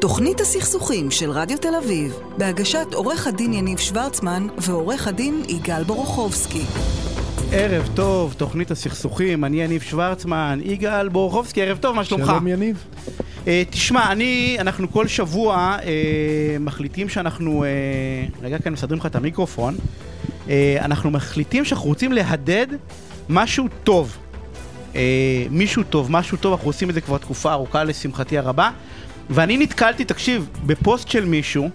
תוכנית הסכסוכים של רדיו תל אביב, בהגשת עורך הדין יניב שוורצמן ועורך הדין יגאל בורוכובסקי. ערב טוב, תוכנית הסכסוכים, אני יניב שוורצמן, יגאל בורוכובסקי, ערב טוב, מה שלומך? שלום יניב. Uh, תשמע, אני, אנחנו כל שבוע uh, מחליטים שאנחנו, uh, רגע כאן מסדרים לך את המיקרופון, uh, אנחנו מחליטים שאנחנו רוצים להדד משהו טוב. Uh, מישהו טוב, משהו טוב, אנחנו עושים את זה כבר תקופה ארוכה לשמחתי הרבה. ואני נתקלתי, תקשיב, בפוסט של מישהו,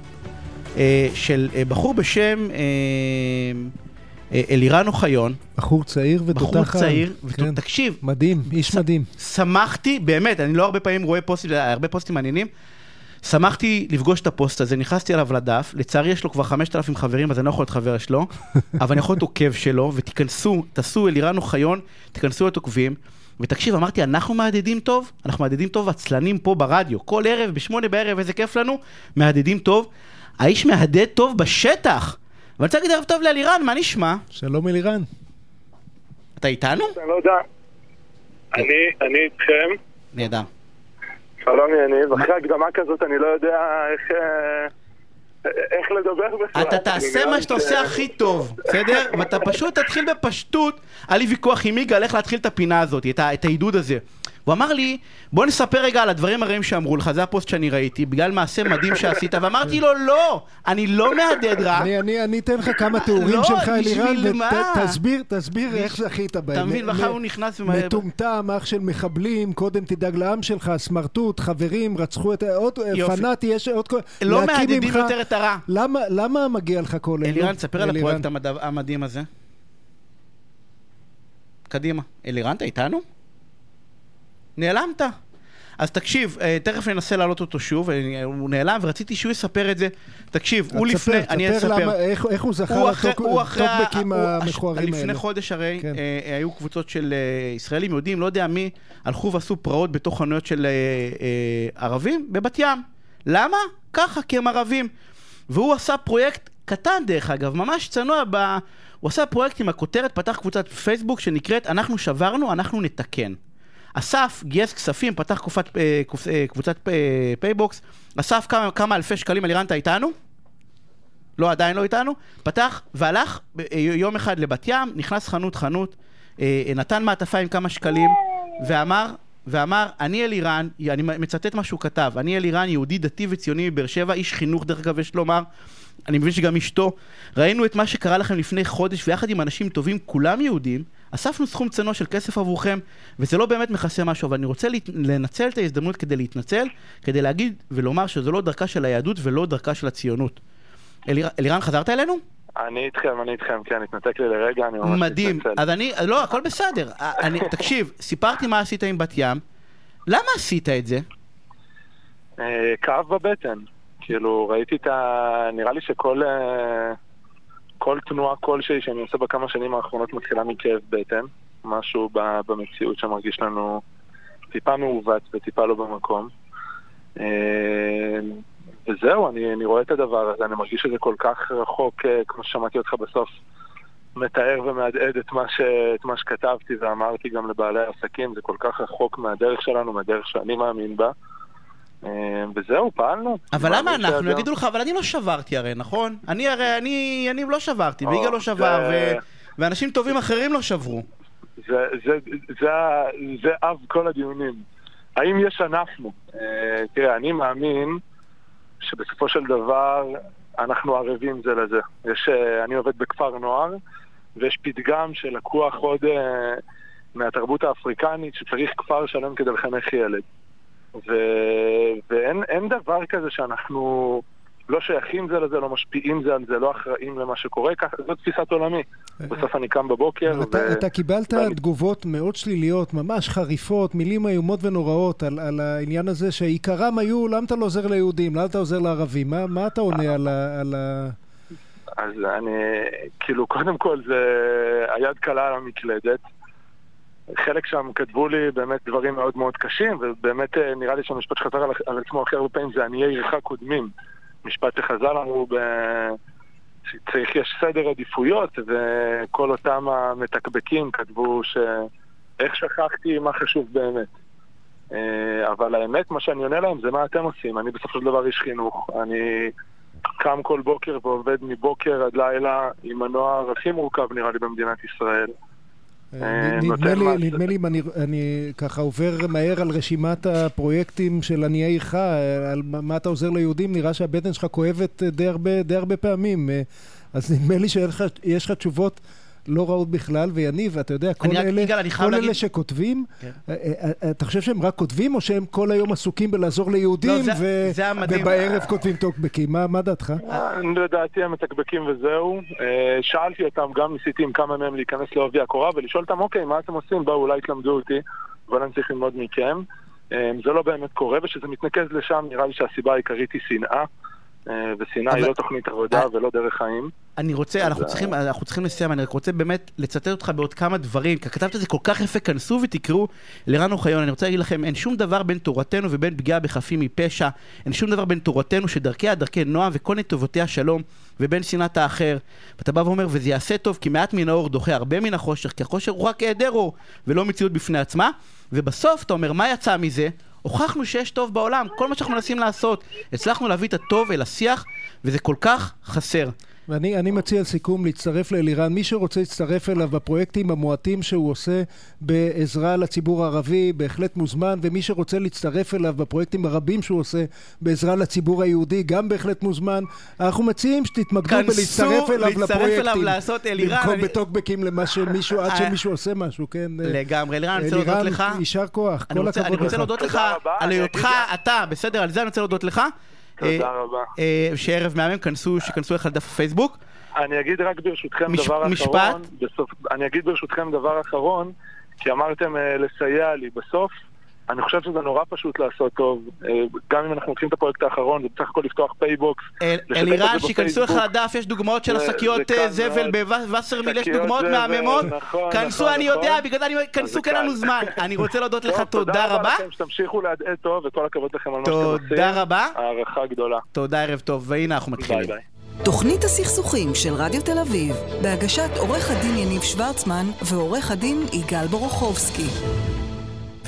אה, של אה, בחור בשם אה, אה, אלירן אוחיון. בחור צעיר ותותח בחור צעיר, כן. תקשיב. מדהים, איש מדהים. שמחתי, באמת, אני לא הרבה פעמים רואה פוסטים, הרבה פוסטים מעניינים. שמחתי לפגוש את הפוסט הזה, נכנסתי אליו לדף, לצערי יש לו כבר 5,000 חברים, אז אני לא יכול להיות חבר שלו, אבל אני יכול להיות עוקב שלו, ותיכנסו, תעשו אלירן אוחיון, תיכנסו להיות עוקבים. ותקשיב, אמרתי, אנחנו מהדהדים טוב, אנחנו מהדהדים טוב עצלנים פה ברדיו. כל ערב, בשמונה בערב, איזה כיף לנו, מהדהדים טוב. האיש מהדהד טוב בשטח. ואני רוצה להגיד ערב טוב לאלירן, מה נשמע? שלום אלירן. אתה איתנו? אני לא יודע. אני איתכם. נהדר. שלום יניב, אחרי הקדמה כזאת אני לא יודע איך... איך לדבר בכלל. אתה תעשה מה שאתה עושה הכי טוב, בסדר? ואתה פשוט תתחיל בפשטות. היה לי ויכוח עם יגאל איך להתחיל את הפינה הזאת, את העידוד הזה. הוא אמר לי, בוא נספר רגע על הדברים הרעים שאמרו לך, זה הפוסט שאני ראיתי, בגלל מעשה מדהים שעשית, ואמרתי לו, לא, אני לא מהדהד רע. אני אתן לך כמה תיאורים לא, שלך, אלירן, ותסביר, תסביר איך זכית בהם. אתה מבין, ואחר הוא נכנס ומהר... מטומטם, אח של מחבלים, קודם תדאג לעם שלך, סמרטוט, חברים, רצחו את... עוד פנאטי, יש עוד... לא מהדהדים יותר את הרע. למה מגיע לך כל אלו? אלירן, תספר על הפרויקט המדהים הזה. קדימה. אלירן, אתה איתנו? נעלמת. אז תקשיב, אה, תכף ננסה להעלות אותו שוב, אה, הוא נעלם ורציתי שהוא יספר את זה. תקשיב, הוא לפני, אני אספר. איך הוא זכה לטוקבקים המכוערים האלה. לפני חודש הרי כן. אה, היו קבוצות של ישראלים יהודים, לא יודע מי, הלכו ועשו פרעות בתוך חנויות של ערבים בבת ים. למה? ככה, כי הם ערבים. והוא עשה פרויקט קטן דרך אגב, ממש צנוע, ב... הוא עשה פרויקט עם הכותרת, פתח קבוצת פייסבוק שנקראת אנחנו שברנו, אנחנו נתקן. אסף גייס כספים, פתח קופת, אה, אה, קבוצת אה, PayBox, אסף כמה, כמה אלפי שקלים, אלירן, אתה איתנו? לא, עדיין לא איתנו. פתח והלך יום אחד לבת ים, נכנס חנות חנות, נתן מעטפה עם כמה שקלים, ואמר, ואמר, אני אלירן, אני מצטט מה שהוא כתב, אני אלירן, יהודי דתי וציוני מבאר שבע, איש חינוך דרך אגב יש לומר, אני מבין שגם אשתו, ראינו את מה שקרה לכם לפני חודש, ויחד עם אנשים טובים, כולם יהודים, אספנו סכום צנוע של כסף עבורכם, וזה לא באמת מכסה משהו, אבל אני רוצה לנצל את ההזדמנות כדי להתנצל, כדי להגיד ולומר שזו לא דרכה של היהדות ולא דרכה של הציונות. אליר, אלירן, חזרת אלינו? אני איתכם, אני איתכם, כן, התנתק לי לרגע, אני ממש מדהים. מתנצל. אז אני, לא, הכל בסדר. אני, תקשיב, סיפרתי מה עשית עם בת ים, למה עשית את זה? אה, כאב בבטן. כאילו, ראיתי את ה... נראה לי שכל... אה, כל תנועה כלשהי שאני עושה בכמה שנים האחרונות מתחילה מכאב בטן, משהו במציאות שמרגיש לנו טיפה מעוות וטיפה לא במקום. אה, וזהו, אני, אני רואה את הדבר הזה, אני מרגיש שזה כל כך רחוק, אה, כמו ששמעתי אותך בסוף, מתאר ומהדהד את, את מה שכתבתי ואמרתי גם לבעלי העסקים, זה כל כך רחוק מהדרך שלנו, מהדרך שאני מאמין בה. אה, וזהו, פעלנו. אבל למה אנחנו? יגידו לך, אבל אני לא שברתי הרי, נכון? אני הרי, אני, אני לא שברתי, ויגאל לא שבר, ואנשים טובים אחרים לא שברו. זה אב כל הדיונים. האם יש אנחנו? אה, תראה, אני מאמין שבסופו של דבר אנחנו ערבים זה לזה. יש, אה, אני עובד בכפר נוער, ויש פתגם שלקוח עוד מהתרבות האפריקנית, שצריך כפר שלם כדי לחנך ילד. ו... ואין דבר כזה שאנחנו לא שייכים זה לזה, לא משפיעים זה על זה, לא אחראים למה שקורה, ככה, זו תפיסת עולמי. בסוף אני קם בבוקר אתה, ו... אתה קיבלת ואני... תגובות מאוד שליליות, ממש חריפות, מילים איומות ונוראות על, על העניין הזה שעיקרם היו, למה אתה לא עוזר ליהודים, למה אתה עוזר לערבים? מה, מה אתה עונה על ה... על ה... אז אני, כאילו, קודם כל זה היד קלה על המקלדת. חלק שם כתבו לי באמת דברים מאוד מאוד קשים, ובאמת אה, נראה לי שהמשפט שחזר על, על עצמו הכי הרבה פעמים זה עניי עירך קודמים. משפט שחז"ל אמרו ב... שצריך, יש סדר עדיפויות, וכל אותם המתקבקים כתבו שאיך שכחתי מה חשוב באמת. אה, אבל האמת, מה שאני עונה להם זה מה אתם עושים. אני בסופו של דבר איש חינוך. אני קם כל בוקר ועובד מבוקר עד לילה עם הנוער הכי מורכב נראה לי במדינת ישראל. אה, נדמה לי, נדמה לי אם אני, אני ככה עובר מהר על רשימת הפרויקטים של עניי עירך, על מה אתה עוזר ליהודים, נראה שהבטן שלך כואבת די הרבה, די הרבה פעמים. אז נדמה לי שיש לך תשובות לא רעות בכלל, ויניב, אתה יודע, כל אלה, יגאל, כל אלה להגיד... שכותבים, כן. אה, אה, אה, אתה חושב שהם רק כותבים, או שהם כל היום עסוקים בלעזור ליהודים, לא, זה, ו... זה ובערב כותבים טוקבקים? מה, מה דעתך? לדעתי הם מתקבקים וזהו. שאלתי אותם, גם ניסיתי עם כמה מהם להיכנס לעובי הקורה, ולשאול אותם, אוקיי, מה אתם עושים? באו, אולי תלמדו אותי, אבל אני צריך ללמוד מכם. זה לא באמת קורה, וכשזה מתנקז לשם, נראה לי שהסיבה העיקרית היא שנאה. אה, ושנאה היא לא תוכנית עבודה ולא דרך חיים. אני רוצה, אנחנו צריכים, אנחנו צריכים לסיים, אני רק רוצה באמת לצטט אותך בעוד כמה דברים, כי כתבת את זה כל כך יפה, כנסו ותקראו לרן אוחיון, אני רוצה להגיד לכם, אין שום דבר בין תורתנו ובין פגיעה בחפים מפשע, אין שום דבר בין תורתנו שדרכיה דרכי נועם וכל נתיבותיה שלום, ובין שנאת האחר. ואתה בא ואומר, וזה יעשה טוב, כי מעט מן האור דוחה הרבה מן החושך, כי החושך הוא רק היעדר אור, ולא מציאות בפני עצמה. ובסוף אתה אומר, מה יצא מזה? הוכחנו שיש טוב בעולם, כל מה שאנחנו מנסים לעשות, הצלחנו להביא את הטוב אל השיח, וזה כל כך חסר. ואני מציע לסיכום להצטרף לאלירן. מי שרוצה להצטרף אליו בפרויקטים המועטים שהוא עושה בעזרה לציבור הערבי, בהחלט מוזמן, ומי שרוצה להצטרף אליו בפרויקטים הרבים שהוא עושה בעזרה לציבור היהודי, גם בהחלט מוזמן. אנחנו מציעים שתתמקדו בלהצטרף אליו לפרויקטים. כנסו, אליו לעשות אלירן. במקום בטוקבקים למה שמישהו, עד שמישהו עושה משהו, כן? לגמרי. אלירן, אני רוצה להודות לך. יישר כוח, כל הכבוד לך. אני רוצה להודות לך על היותך אתה, בסדר? על זה אני רוצה להודות לך. תודה אה, רבה. אה, שערב מהמם, כנסו, שכנסו לך לדף הפייסבוק. אני אגיד רק ברשותכם מש, דבר משפט. אחרון. בסוף, אני אגיד ברשותכם דבר אחרון, כי אמרתם uh, לסייע לי בסוף. אני חושב שזה נורא פשוט לעשות טוב. גם אם אנחנו לוקחים את הפרויקט האחרון, זה בסך הכל לפתוח PayBox. אלירן, שיכנסו לך לדף, יש דוגמאות של השקיות זבל בווסרמיל, יש דוגמאות מהממות. נכון, כנסו, נכון, אני יודע, נכון. בגלל זה אני אומר, כנסו, כי אין לנו זמן. אני רוצה להודות לך, תודה רבה. תודה רבה לכם, שתמשיכו להדהד טוב, וכל הכבוד לכם על מה שאתם עושים. תודה רבה. הערכה גדולה. תודה, ערב טוב, והנה אנחנו מתחילים. ביי ביי. תוכנית הסכסוכים של רדיו תל אביב, בהגשת עורך הדין יניב שוורצמן ועורך הדין יגאל בורוכובסקי.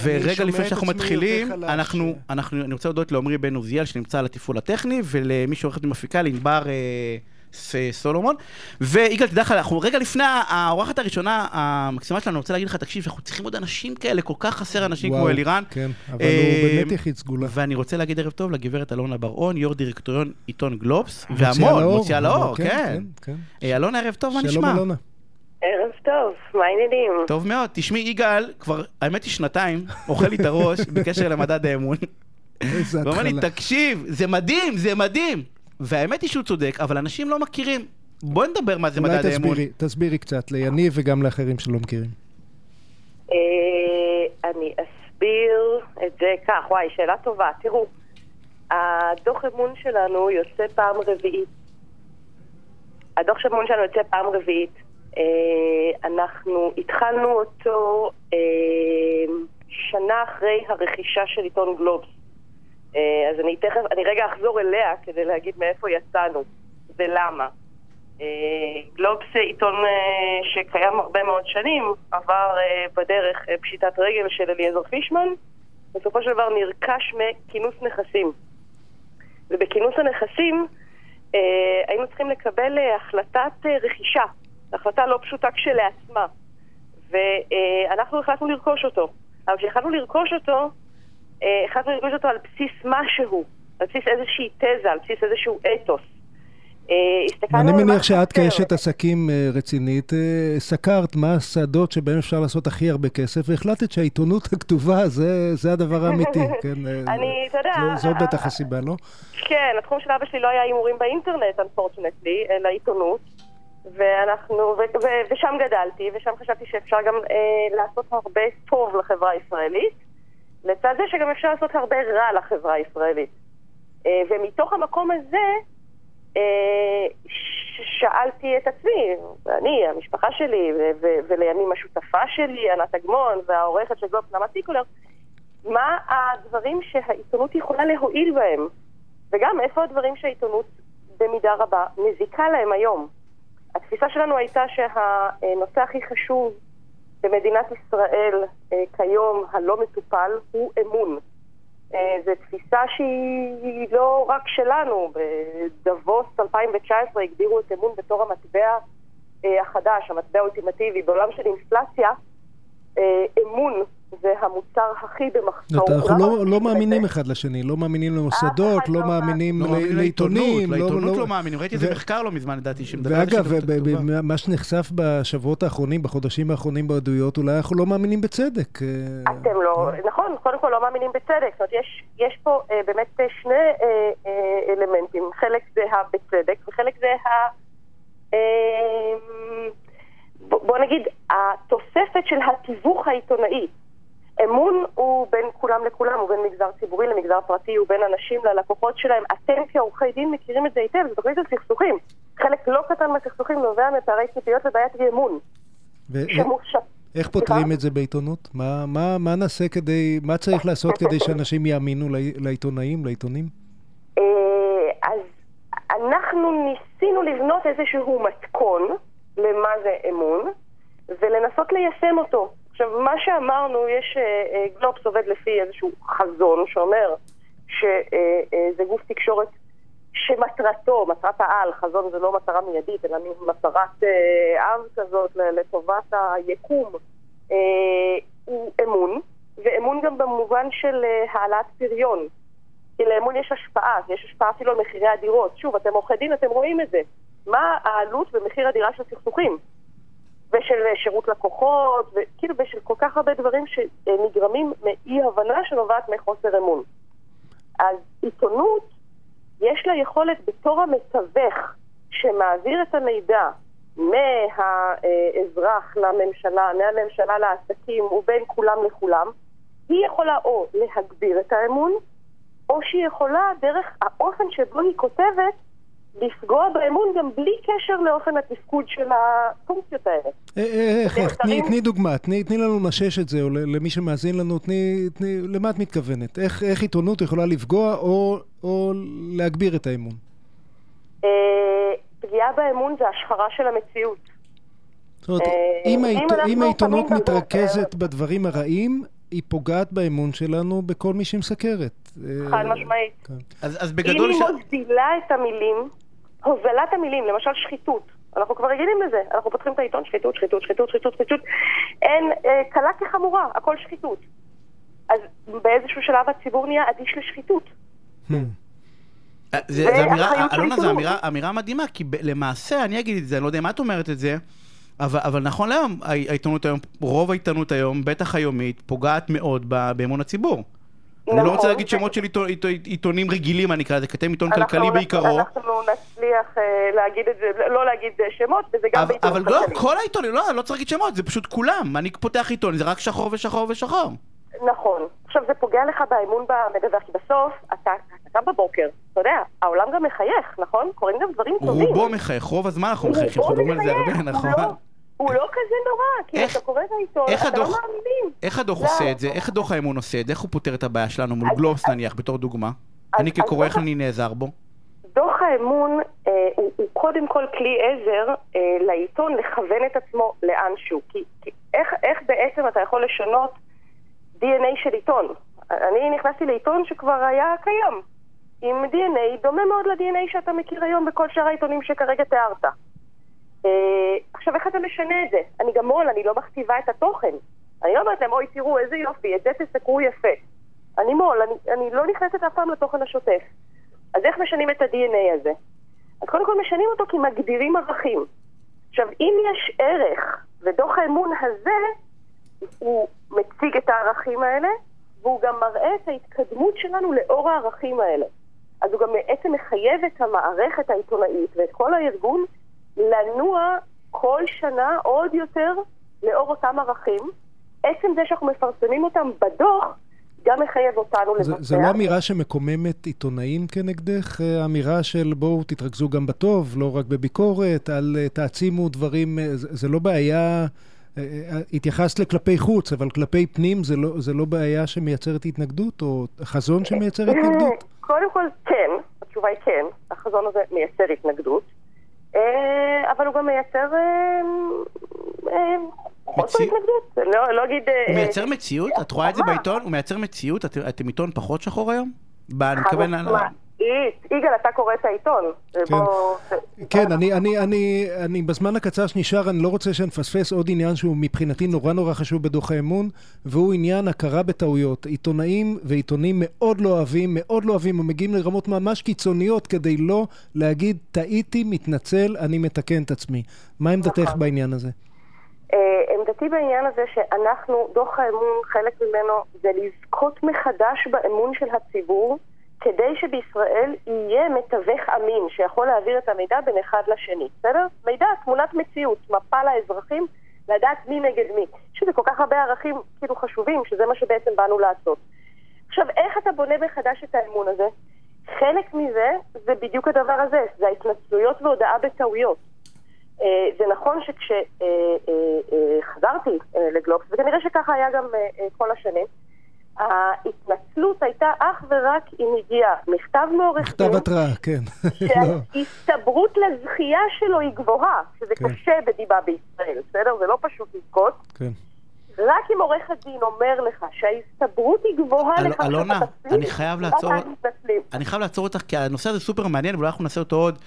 ורגע לפני שאנחנו מתחילים, אנחנו, אנחנו, אני רוצה להודות לעמרי בן עוזיאל שנמצא על התפעול הטכני, ולמי שעורכת ומפיקה, לענבר אה, סולומון. ויגאל, תדע לך, אנחנו רגע לפני האורחת הראשונה המקסימה שלנו, אני רוצה להגיד לך, תקשיב, שאנחנו צריכים עוד אנשים כאלה, כל כך חסר אנשים וואו, כמו אלירן. כן, אבל אה, הוא באמת יחיד סגולה. ואני רוצה להגיד ערב טוב לגברת אלונה בר-און, יו"ר דירקטוריון עיתון גלובס, והמון, מוציאה לאור, כן. כן, כן. אה, אלונה, ערב טוב, מה נשמע? שלום אלונה. ערב טוב, מה העניינים? טוב מאוד. תשמעי, יגאל, כבר, האמת היא שנתיים, אוכל לי את הראש בקשר למדד האמון. איזה התחלה. ואומר לי, תקשיב, זה מדהים, זה מדהים. והאמת היא שהוא צודק, אבל אנשים לא מכירים. בואי נדבר מה זה מדד האמון. אולי תסבירי קצת, ליניב וגם לאחרים שלא מכירים. אה, אני אסביר את זה כך, וואי, שאלה טובה. תראו, הדוח אמון שלנו יוצא פעם רביעית. הדוח אמון שלנו יוצא פעם רביעית. אה, אנחנו התחלנו אותו אה, שנה אחרי הרכישה של עיתון גלובס. אה, אז אני תכף, אני רגע אחזור אליה כדי להגיד מאיפה יצאנו ולמה. גלובס עיתון שקיים הרבה מאוד שנים, עבר בדרך פשיטת רגל של אליעזר פישמן, בסופו של דבר נרכש מכינוס נכסים. ובכינוס הנכסים היינו צריכים לקבל החלטת רכישה החלטה לא פשוטה כשלעצמה. ואנחנו החלטנו לרכוש אותו. אבל כשהחלטנו לרכוש אותו, אה, החלטנו לרכוש אותו על בסיס משהו, על בסיס איזושהי תזה, על בסיס איזשהו אתוס. אה, אני מניח שאת כאשת עסקים אה, רצינית, סקרת מה השדות שבהם אפשר לעשות הכי הרבה כסף, והחלטת שהעיתונות הכתובה זה, זה הדבר האמיתי, כן? אני, אתה יודע... זו בטח הסיבה, לא? כן, התחום של אבא שלי לא היה הימורים באינטרנט, unfortunately, אלא עיתונות. ואנחנו, ו, ו, ושם גדלתי, ושם חשבתי שאפשר גם אה, לעשות הרבה טוב לחברה הישראלית, לצד זה שגם אפשר לעשות הרבה רע לחברה הישראלית. אה, ומתוך המקום הזה, אה, שאלתי את עצמי, אני, המשפחה שלי, ו- ו- ולימים השותפה שלי, ענת אגמון, והעורכת של גלובס נעמה טיקולר, מה הדברים שהעיתונות יכולה להועיל בהם, וגם איפה הדברים שהעיתונות במידה רבה מזיקה להם היום. התפיסה שלנו הייתה שהנושא הכי חשוב במדינת ישראל כיום הלא מטופל הוא אמון. זו תפיסה שהיא לא רק שלנו. בדבוס 2019 הגדירו את אמון בתור המטבע החדש, המטבע האולטימטיבי. בעולם של אינפלציה, אמון זה המוצר הכי במחסור. אנחנו לא, לא מאמינים אחד לשני, לא מאמינים למוסדות, לא, לא מאמינים לא לעיתונים. לעיתונות לא מאמינים, ראיתי איזה מחקר לא מזמן, לדעתי, שמדבר על ואגב, מה שנחשף בשבועות האחרונים, בחודשים האחרונים בעדויות, אולי אנחנו לא מאמינים בצדק. אתם לא, נכון, קודם כל לא מאמינים בצדק. זאת אומרת, יש פה באמת שני אלמנטים, חלק זה הבצדק וחלק זה ה... בוא נגיד, התוספת של התיווך העיתונאי. אמון הוא בין כולם לכולם, הוא בין מגזר ציבורי למגזר פרטי, הוא בין אנשים ללקוחות שלהם. אתם כעורכי דין מכירים את זה היטב, זו תוכנית של סכסוכים. חלק לא קטן מהסכסוכים נובע מפערי ציפיות ובעיית אי אמון. איך פותרים את זה בעיתונות? מה, מה, מה נעשה כדי, מה צריך לעשות כדי שאנשים יאמינו לעיתונאים, לעיתונים? אה, אז אנחנו ניסינו לבנות איזשהו מתכון למה זה אמון, ולנסות ליישם אותו. עכשיו, מה שאמרנו, יש, אה, אה, גלובס עובד לפי איזשהו חזון שאומר שזה גוף תקשורת שמטרתו, מטרת העל, חזון זה לא מטרה מיידית, אלא מטרת אה, אב כזאת לטובת היקום, הוא אמון, ואמון גם במובן של העלאת פריון. כי לאמון יש השפעה, יש השפעה אפילו על מחירי הדירות. שוב, אתם עורכי דין, אתם רואים את זה. מה העלות במחיר הדירה של סכסוכים? ושל שירות לקוחות, וכאילו ושל כל כך הרבה דברים שנגרמים מאי הבנה שנובעת מחוסר אמון. אז עיתונות, יש לה יכולת בתור המתווך שמעביר את המידע מהאזרח לממשלה, מהממשלה לעסקים ובין כולם לכולם, היא יכולה או להגביר את האמון, או שהיא יכולה דרך האופן שבו היא כותבת לפגוע באמון גם בלי קשר לאופן התפקוד של הפונקציות האלה. אה, אה, איך, איך, תני דוגמה, תני לנו למשש את זה, או למי שמאזין לנו, תני, למה את מתכוונת? איך עיתונות יכולה לפגוע או להגביר את האמון? אה, פגיעה באמון זה השחרה של המציאות. זאת אומרת, אם העיתונות מתרכזת בדברים הרעים, היא פוגעת באמון שלנו בכל מי שמסקרת. חד משמעית. כן. אז בגדול... אם היא מוזילה את המילים, הוזלת המילים, למשל שחיתות. אנחנו כבר רגילים לזה. אנחנו פותחים את העיתון, שחיתות, שחיתות, שחיתות, שחיתות, שחיתות. אין, אה, קלה כחמורה, הכל שחיתות. אז באיזשהו שלב הציבור נהיה אדיש לשחיתות. Hmm. אה, זה אמירה, אלונה, זו אמירה מדהימה, כי למעשה, אני אגיד את זה, אני לא יודע אם את אומרת את זה, אבל, אבל נכון להיום, העיתונות היום, רוב העיתונות היום, בטח היומית, פוגעת מאוד באמון הציבור. נכון. אני לא רוצה להגיד שמות של עיתון, עיתונים רגילים, אני אקרא לזה, כי אתם עיתון כלכלי בעיקרו. אנחנו נצליח uh, להגיד את זה, לא להגיד uh, שמות, וזה גם בעיתון כלכלי. אבל לא, כל העיתונים, לא, לא צריך להגיד שמות, זה פשוט כולם. אני פותח עיתון, זה רק שחור ושחור ושחור. נכון. עכשיו, זה פוגע לך באמון במדווח, כי בסוף, אתה, אתה קם בבוקר, אתה יודע, העולם גם מחייך, נכון? קורים גם דברים טובים. רובו מחייך, רוב הזמן אנחנו מחייכים, אנחנו מדברים על זה הרבה, נכון? לא- הוא לא כזה נורא, כי איך, אתה קורא את העיתון, אתה לא מאמינים. איך הדוח לא. עושה את זה? איך הדוח האמון עושה את זה? איך הוא פותר את הבעיה שלנו מול גלובס נניח, בתור דוגמה? אני כקורא, איך אני נעזר בו? דוח האמון אה, הוא, הוא קודם כל כלי עזר אה, לעיתון לכוון את עצמו לאנשהו. כי, כי איך, איך בעצם אתה יכול לשנות DNA של עיתון? אני נכנסתי לעיתון שכבר היה קיים, עם DNA דומה מאוד ל-DNA שאתה מכיר היום בכל שאר העיתונים שכרגע תיארת. אה, עכשיו, איך אתה משנה את זה? אני גם מו"ל, אני לא מכתיבה את התוכן. אני לא אומרת להם, אוי, תראו, איזה יופי, את זה תסקרו יפה. אני מו"ל, אני, אני לא נכנסת אף פעם לתוכן השוטף. אז איך משנים את ה-DNA הזה? אז קודם כל משנים אותו כי מגדירים ערכים. עכשיו, אם יש ערך, ודוח האמון הזה, הוא מציג את הערכים האלה, והוא גם מראה את ההתקדמות שלנו לאור הערכים האלה. אז הוא גם בעצם מחייב את המערכת העיתונאית ואת כל הארגון לנוע כל שנה עוד יותר לאור אותם ערכים. עצם זה שאנחנו מפרסמים אותם בדוח, גם מחייב אותנו לבצע. זו לא אמירה שמקוממת עיתונאים כנגדך? אה, אמירה של בואו תתרכזו גם בטוב, לא רק בביקורת, על אה, תעצימו דברים, אה, זה לא בעיה, התייחסת לכלפי חוץ, אבל כלפי פנים זה לא, זה לא בעיה שמייצרת התנגדות, או חזון שמייצר התנגדות? קודם כל כן, התשובה היא כן, החזון הזה מייצר התנגדות. אה, אבל הוא גם מייצר אה, אה, חוסר התנגדות, לא, לא אגיד... הוא מייצר מציאות? את רואה את זה בעיתון? הוא מייצר מציאות? אתם עיתון פחות שחור היום? אני מתכוון... יגאל, אתה קורא את העיתון. כן, כן אני, אני, אני, אני בזמן הקצר שנשאר, אני לא רוצה שנפספס עוד עניין שהוא מבחינתי נורא נורא חשוב בדוח האמון, והוא עניין הכרה בטעויות. עיתונאים ועיתונים מאוד לא אוהבים, מאוד לא אוהבים, ומגיעים לרמות ממש קיצוניות כדי לא להגיד, טעיתי, מתנצל, אני מתקן את עצמי. מה עמדתך נכון. בעניין הזה? Uh, עמדתי בעניין הזה שאנחנו, דוח האמון, חלק ממנו זה לזכות מחדש באמון של הציבור. כדי שבישראל יהיה מתווך אמין שיכול להעביר את המידע בין אחד לשני, בסדר? מידע, תמונת מציאות, מפה לאזרחים, לדעת מי נגד מי. יש לזה כל כך הרבה ערכים כאילו חשובים, שזה מה שבעצם באנו לעשות. עכשיו, איך אתה בונה מחדש את האמון הזה? חלק מזה זה בדיוק הדבר הזה, זה ההתנצלויות והודעה בטעויות. אה, זה נכון שכשחזרתי אה, אה, לגלובס, וכנראה שככה היה גם כל השנים, ההתנצלות הייתה אך ורק אם הגיע מכתב מעורך דין. מכתב התראה, כן. שההסתברות לזכייה שלו היא גבוהה, שזה כן. קשה בדיבה בישראל, בסדר? זה לא פשוט לזכות. כן. רק אם עורך הדין אומר לך שההסתברות היא גבוהה אל, שאתה אלונה, אני חייב לעצור, אני חייב לעצור אותך, כי הנושא הזה סופר מעניין, ואולי אנחנו נעשה אותו עוד.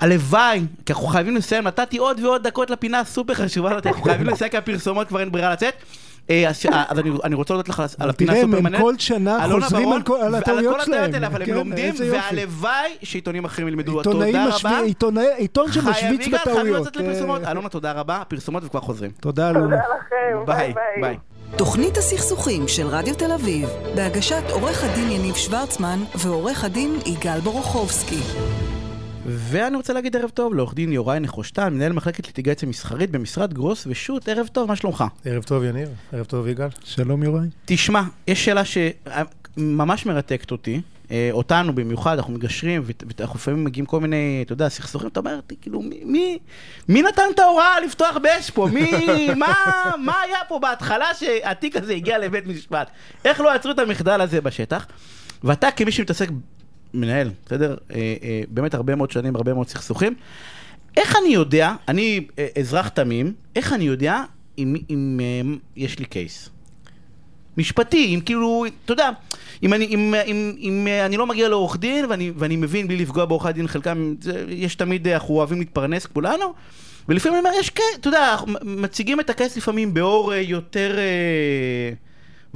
הלוואי, כי אנחנו חייבים לסיים, נתתי עוד ועוד דקות לפינה הסופר חשובה הזאת, אנחנו חייבים לסיים כי הפרסומות כבר אין ברירה לצאת. אה, אז אני רוצה להודות לך על הפינה סופר מעניינת. תראה, הם כל שנה חוזרים על הטעויות שלהם. אבל הם כן, לומדים, והלוואי שעיתונים אחרים ילמדו. תודה רבה. עיתון שמשוויץ בטעויות. חייבים לצאת לפרסומות. אלונה, תודה רבה. פרסומות וכבר חוזרים. תודה, אלונה. תודה לכם. ביי. ביי. תוכנית הסכסוכים של רדיו תל אביב, בהגשת עורך הדין יניב שוורצמן ועורך הדין יגאל בורוכובסקי. ואני רוצה להגיד ערב טוב לעורך דין יוראי נחושתן, מנהל מחלקת ליטיגציה מסחרית במשרד גרוס ושות', ערב טוב, מה שלומך? ערב טוב יניב, ערב טוב יגאל. שלום יוראי. תשמע, יש שאלה שממש מרתקת אותי, אה, אותנו במיוחד, אנחנו מגשרים, ואנחנו לפעמים מגיעים כל מיני, אתה יודע, סכסוכים, אתה אומר, כאילו, מי, מי נתן את ההוראה לפתוח באש פה? מי, מה, מה היה פה בהתחלה שהתיק הזה הגיע לבית משפט? איך לא עצרו את המחדל הזה בשטח? ואתה כמי שמתעסק מנהל, בסדר? אה, אה, באמת הרבה מאוד שנים, הרבה מאוד סכסוכים. איך אני יודע, אני אה, אזרח תמים, איך אני יודע אם, אם אם יש לי קייס? משפטי, אם כאילו, אתה יודע, אם אני, אם, אם, אם אני לא מגיע לעורך דין ואני, ואני מבין בלי לפגוע בעורכי הדין, חלקם, זה, יש תמיד, אנחנו אוהבים להתפרנס כולנו, ולפעמים אני אומר, יש קייס, אתה יודע, מציגים את הקייס לפעמים באור יותר אה,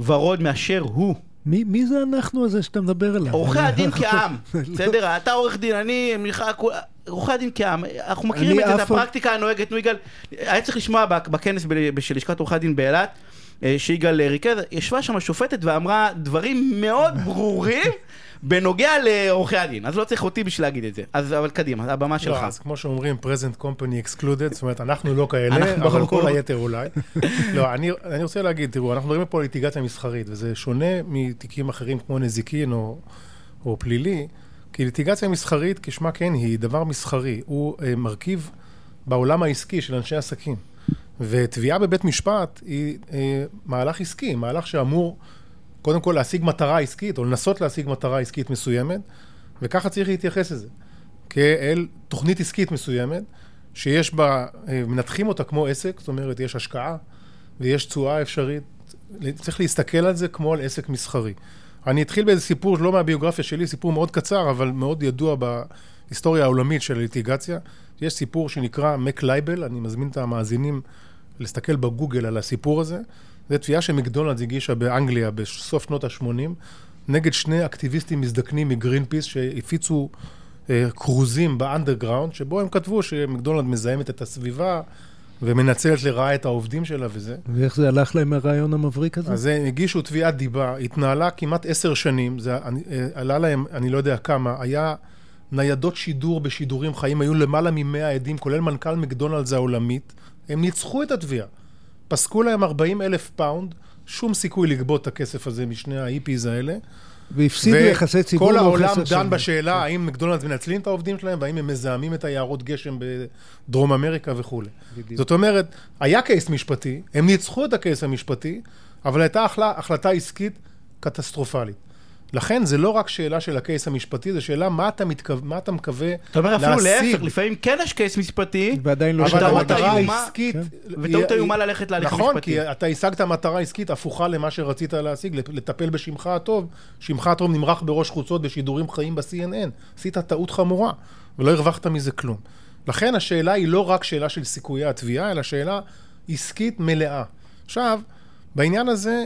ורוד מאשר הוא. מי, מי זה אנחנו הזה שאתה מדבר עליו? עורכי הדין כעם, בסדר? אתה עורך דין, אני, עורכי הדין כעם, אנחנו מכירים את זה, את הפרקטיקה הנוהגת, נו יגאל, היה צריך לשמוע בכנס של לשכת עורכי הדין באילת, אה, שיגאל ריכז, ישבה שם השופטת ואמרה דברים מאוד ברורים בנוגע לעורכי הדין, אז לא צריך אותי בשביל להגיד את זה. אז אבל קדימה, הבמה שלך. לא, אז כמו שאומרים, present company excluded, זאת אומרת, אנחנו לא כאלה, אבל כל היתר אולי. לא, אני, אני רוצה להגיד, תראו, אנחנו מדברים פה על ליטיגציה מסחרית, וזה שונה מתיקים אחרים כמו נזיקין או, או פלילי, כי ליטיגציה מסחרית, כשמה כן היא, דבר מסחרי, הוא אה, מרכיב בעולם העסקי של אנשי עסקים. ותביעה בבית משפט היא אה, מהלך עסקי, מהלך שאמור... קודם כל להשיג מטרה עסקית, או לנסות להשיג מטרה עסקית מסוימת, וככה צריך להתייחס לזה. כאל תוכנית עסקית מסוימת, שיש בה, אה, מנתחים אותה כמו עסק, זאת אומרת, יש השקעה ויש תשואה אפשרית. צריך להסתכל על זה כמו על עסק מסחרי. אני אתחיל באיזה סיפור, לא מהביוגרפיה שלי, סיפור מאוד קצר, אבל מאוד ידוע בהיסטוריה העולמית של הליטיגציה. יש סיפור שנקרא McLibel, אני מזמין את המאזינים להסתכל בגוגל על הסיפור הזה. זו תביעה שמקדונלדס הגישה באנגליה בסוף שנות ה-80, נגד שני אקטיביסטים מזדקנים מ Greenpeace שהפיצו אה, כרוזים באנדרגראונד, שבו הם כתבו שמקדונלד מזהמת את הסביבה. ומנצלת לרעה את העובדים שלה וזה. ואיך זה הלך להם הרעיון המבריק הזה? אז הם הגישו תביעת דיבה, התנהלה כמעט עשר שנים, זה אה, עלה להם, אני לא יודע כמה, היה ניידות שידור בשידורים חיים, היו למעלה ממאה עדים, כולל מנכ"ל מקדונלדס העולמית, הם ניצחו את התביעה. פסקו להם 40 אלף pound, שום סיכוי לגבות את הכסף הזה משני ה hippies האלה. והפסידו יחסי ציבור. כל העולם דן. בשאלה. האם מקדונלדס מנצלים את העובדים שלהם והאם הם מזהמים את היערות גשם בדרום אמריקה וכולי. בדיוק. זאת אומרת, היה case משפטי, הם ניצחו את ה case המשפטי, אבל הייתה החלטה עסקית קטסטרופלית. לכן זה לא רק שאלה של הקייס המשפטי, זו שאלה מה אתה, מתכו... מה אתה מקווה להשיג. אתה אומר אפילו להפך, לפעמים כן יש קייס משפטי, ועדיין לא אבל המטרה העסקית. העסקית... וטעות איומה ללכת להליך נכון, משפטי. כי אתה השגת מטרה עסקית הפוכה למה שרצית להשיג, לטפל בשמך הטוב. שמך הטוב נמרח בראש חוצות בשידורים חיים ב-CNN. עשית טעות חמורה, ולא הרווחת מזה כלום. לכן השאלה היא לא רק שאלה של סיכויי התביעה, אלא שאלה עסקית מלאה. עכשיו, בעניין הזה,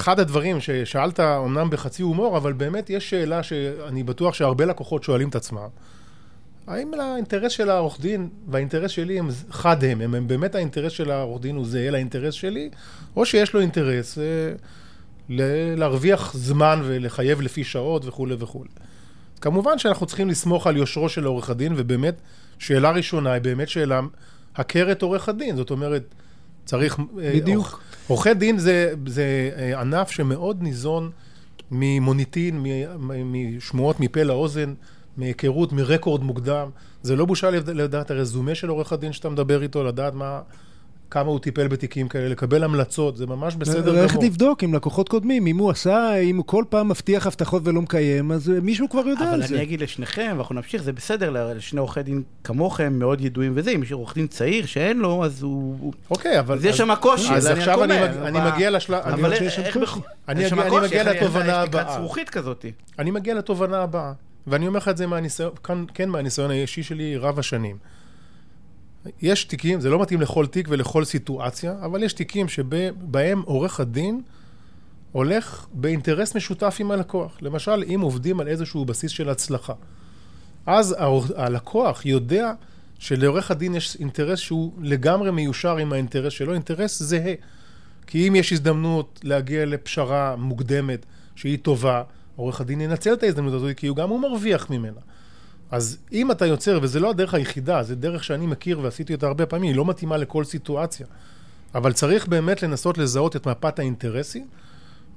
אחד הדברים ששאלת, אמנם בחצי הומור, אבל באמת יש שאלה שאני בטוח שהרבה לקוחות שואלים את עצמם. האם האינטרס של העורך דין והאינטרס שלי הם חד הם, הם, הם באמת האינטרס של העורך דין הוא זהה לאינטרס שלי, או שיש לו אינטרס אה, ל- להרוויח זמן ולחייב לפי שעות וכולי וכולי. כמובן שאנחנו צריכים לסמוך על יושרו של עורך הדין, ובאמת, שאלה ראשונה היא באמת שאלה הכרת עורך הדין, זאת אומרת, צריך... אה, בדיוק. עורכי דין זה, זה אה, ענף שמאוד ניזון ממוניטין, משמועות מפה לאוזן, מהיכרות, מרקורד מוקדם. זה לא בושה לד- לדעת הרזומה של עורך הדין שאתה מדבר איתו, לדעת מה, כמה הוא טיפל בתיקים כאלה, לקבל המלצות, זה ממש בסדר גמור. ללכת לבדוק עם לקוחות קודמים, אם הוא עשה, אם הוא כל פעם מבטיח הבטחות ולא מקיים, אז אה, מישהו כבר יודע אבל על זה. אני אגיד לשניכם, ואנחנו נמשיך, זה בסדר לשני עורכי דין כמוכם, מאוד ידועים וזה, אם יש עורך דין צעיר שאין לו, אז הוא... אוקיי, אבל... אז יש שם קושי, אז עכשיו רק אני, אבל- מגיע לשלב... אני אבל איך. בכל- אני מגיע לתובנה הבאה. אני מגיע לתובנה הבאה, ואני אומר לך את זה מהניסיון, כן מהניסיון האישי שלי רב השנים. יש תיקים, זה לא מתאים לכל תיק ולכל סיטואציה, אבל יש תיקים שבהם עורך הדין הולך באינטרס משותף עם הלקוח. למשל, אם עובדים על איזשהו בסיס של הצלחה, אז הלקוח יודע שלעורך הדין יש אינטרס שהוא לגמרי מיושר עם האינטרס שלו, אינטרס זהה. כי אם יש הזדמנות להגיע לפשרה מוקדמת שהיא טובה, עורך הדין ינצל את ההזדמנות הזאת, כי הוא גם הוא מרוויח ממנה. אז אם אתה יוצר, וזה לא הדרך היחידה, זה דרך שאני מכיר ועשיתי אותה הרבה פעמים, היא לא מתאימה לכל סיטואציה. אבל צריך באמת לנסות לזהות את מפת האינטרסים,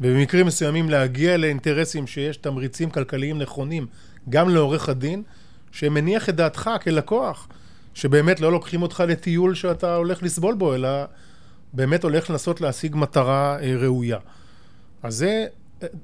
ובמקרים מסוימים להגיע לאינטרסים שיש תמריצים כלכליים נכונים גם לעורך הדין, שמניח את דעתך כלקוח, שבאמת לא לוקחים אותך לטיול שאתה הולך לסבול בו, אלא באמת הולך לנסות להשיג מטרה אה, ראויה. אז זה,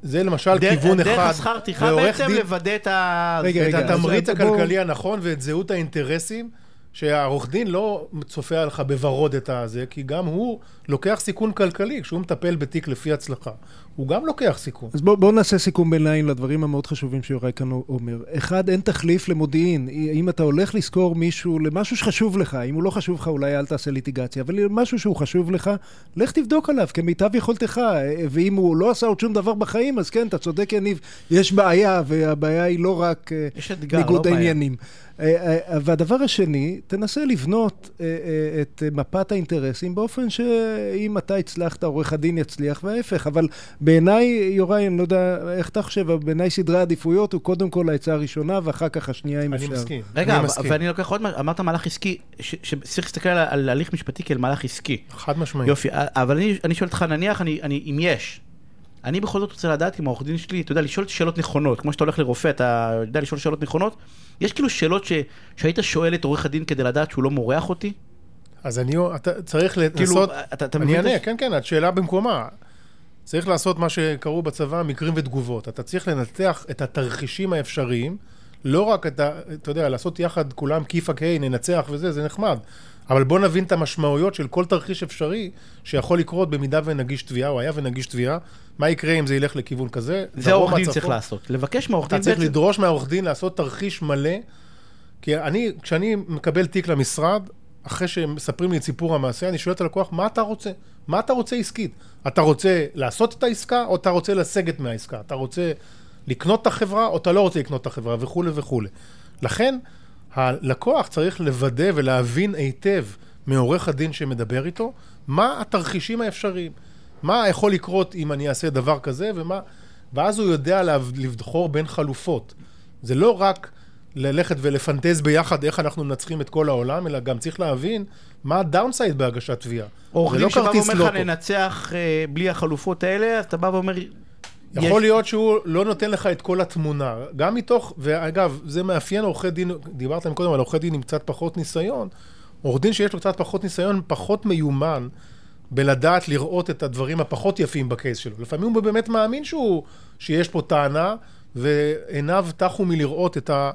זה למשל דרך- כיוון אחד. דרך השכר טרחה בעצם דין- לוודא את ה... רגע, את רגע, התמריץ הכלכלי הנכון ואת זהות האינטרסים, שהעורך דין לא צופה עליך בוורוד את הזה, כי גם הוא לוקח סיכון כלכלי. כשהוא מטפל בתיק לפי הצלחה, הוא גם לוקח סיכון. אז בואו בוא נעשה סיכום ביניים לדברים המאוד חשובים שיוראי כאן אומר. אחד, אין תחליף למודיעין. אם אתה הולך לשכור מישהו למשהו שחשוב לך, אם הוא לא חשוב לך, אולי אל תעשה ליטיגציה, אבל משהו שהוא חשוב לך, לך תבדוק עליו כמיטב יכולתך. ואם הוא לא עשה עוד שום דבר בחיים, אז כן, אתה צודק, יניב, יש בעיה, והבעיה היא לא רק אה, יש אתגר, ניגוד לא בעיה. העניינים. אה, אה, והדבר השני, תנסה לבנות אה, אה, את מפת האינטרסים באופן שאם אתה הצלחת, עורך הדין יצליח, וההפך. אבל בעיניי, יוראי, אני לא יודע איך אתה חושב, אבל בעיניי סדרי העדיפויות הוא קודם כל העצה הראשונה, ואחר כך השנייה, אם אני אפשר. מסכים. רגע, אני אבל- מסכים. ואני לוקח עוד מה, אמרת מהלך עסקי, ש- שצריך להסתכל על, על הליך משפטי כאל מהלך עסקי. חד משמעית. יופי, אבל אני, אני שואל אותך, נניח, אני, אני, אם יש, אני בכל זאת רוצה לדעת אם העורך דין שלי, אתה יודע, לשאול שאלות נכונות, כמו שאתה הולך לרופא, אתה יודע לשאול שאלות נכונות, יש כאילו שאלות ש, שהיית שואל את עורך הדין כדי לדעת שהוא לא מורח אותי? אז אני, אתה צריך כאילו, לנסות, אתה, אתה אני אענה, הש- כן, כן, השאלה במקומה. צריך לעשות מה שקראו בצבא מקרים ותגובות. אתה צריך לנתח את התרחישים האפשריים, לא רק את ה... אתה יודע, לעשות יחד כולם כיפאק היי, ננצח וזה, זה נחמד. אבל בוא נבין את המשמעויות של כל תרחיש אפשרי שיכול לקרות במידה ונגיש תביעה, או היה ונגיש תביעה. מה יקרה אם זה ילך לכיוון כזה? זה העורך דין. צריך לעשות, לבקש מהעורך אתה דין צריך בעצם, לדרוש מהעורך דין לעשות תרחיש מלא, כי אני, כשאני מקבל תיק למשרד, אחרי שמספרים לי את סיפור המעשה, אני שואל את הלקוח, מה אתה רוצה? מה אתה רוצה עסקית? אתה רוצה לעשות את העסקה, או אתה רוצה לסגת מהעסקה? אתה רוצה לקנות את החברה, או אתה לא רוצה לקנות את החברה, וכולי וכולי. לכן, הלקוח צריך לוודא ולהבין היטב מעורך הדין שמדבר איתו, מה התרחישים האפשריים. מה יכול לקרות אם אני אעשה דבר כזה, ומה... ואז הוא יודע לבחור בין חלופות. זה לא רק ללכת ולפנטז ביחד איך אנחנו מנצחים את כל העולם, אלא גם צריך להבין מה הדאונסייד בהגשת תביעה. עורך דין לא שבא ואומר לך לוטו. ננצח אה, בלי החלופות האלה, אז אתה בא ואומר, יכול יש- להיות שהוא לא נותן לך את כל התמונה. גם מתוך, ואגב, זה מאפיין עורכי דין, דיברת קודם על עורכי דין עם קצת פחות ניסיון. עורך דין שיש לו קצת פחות ניסיון, פחות מיומן בלדעת לראות את הדברים הפחות יפים בקייס שלו. לפעמים הוא באמת מאמין שהוא, שיש פה טענה, ועיניו טחו מלראות את ה...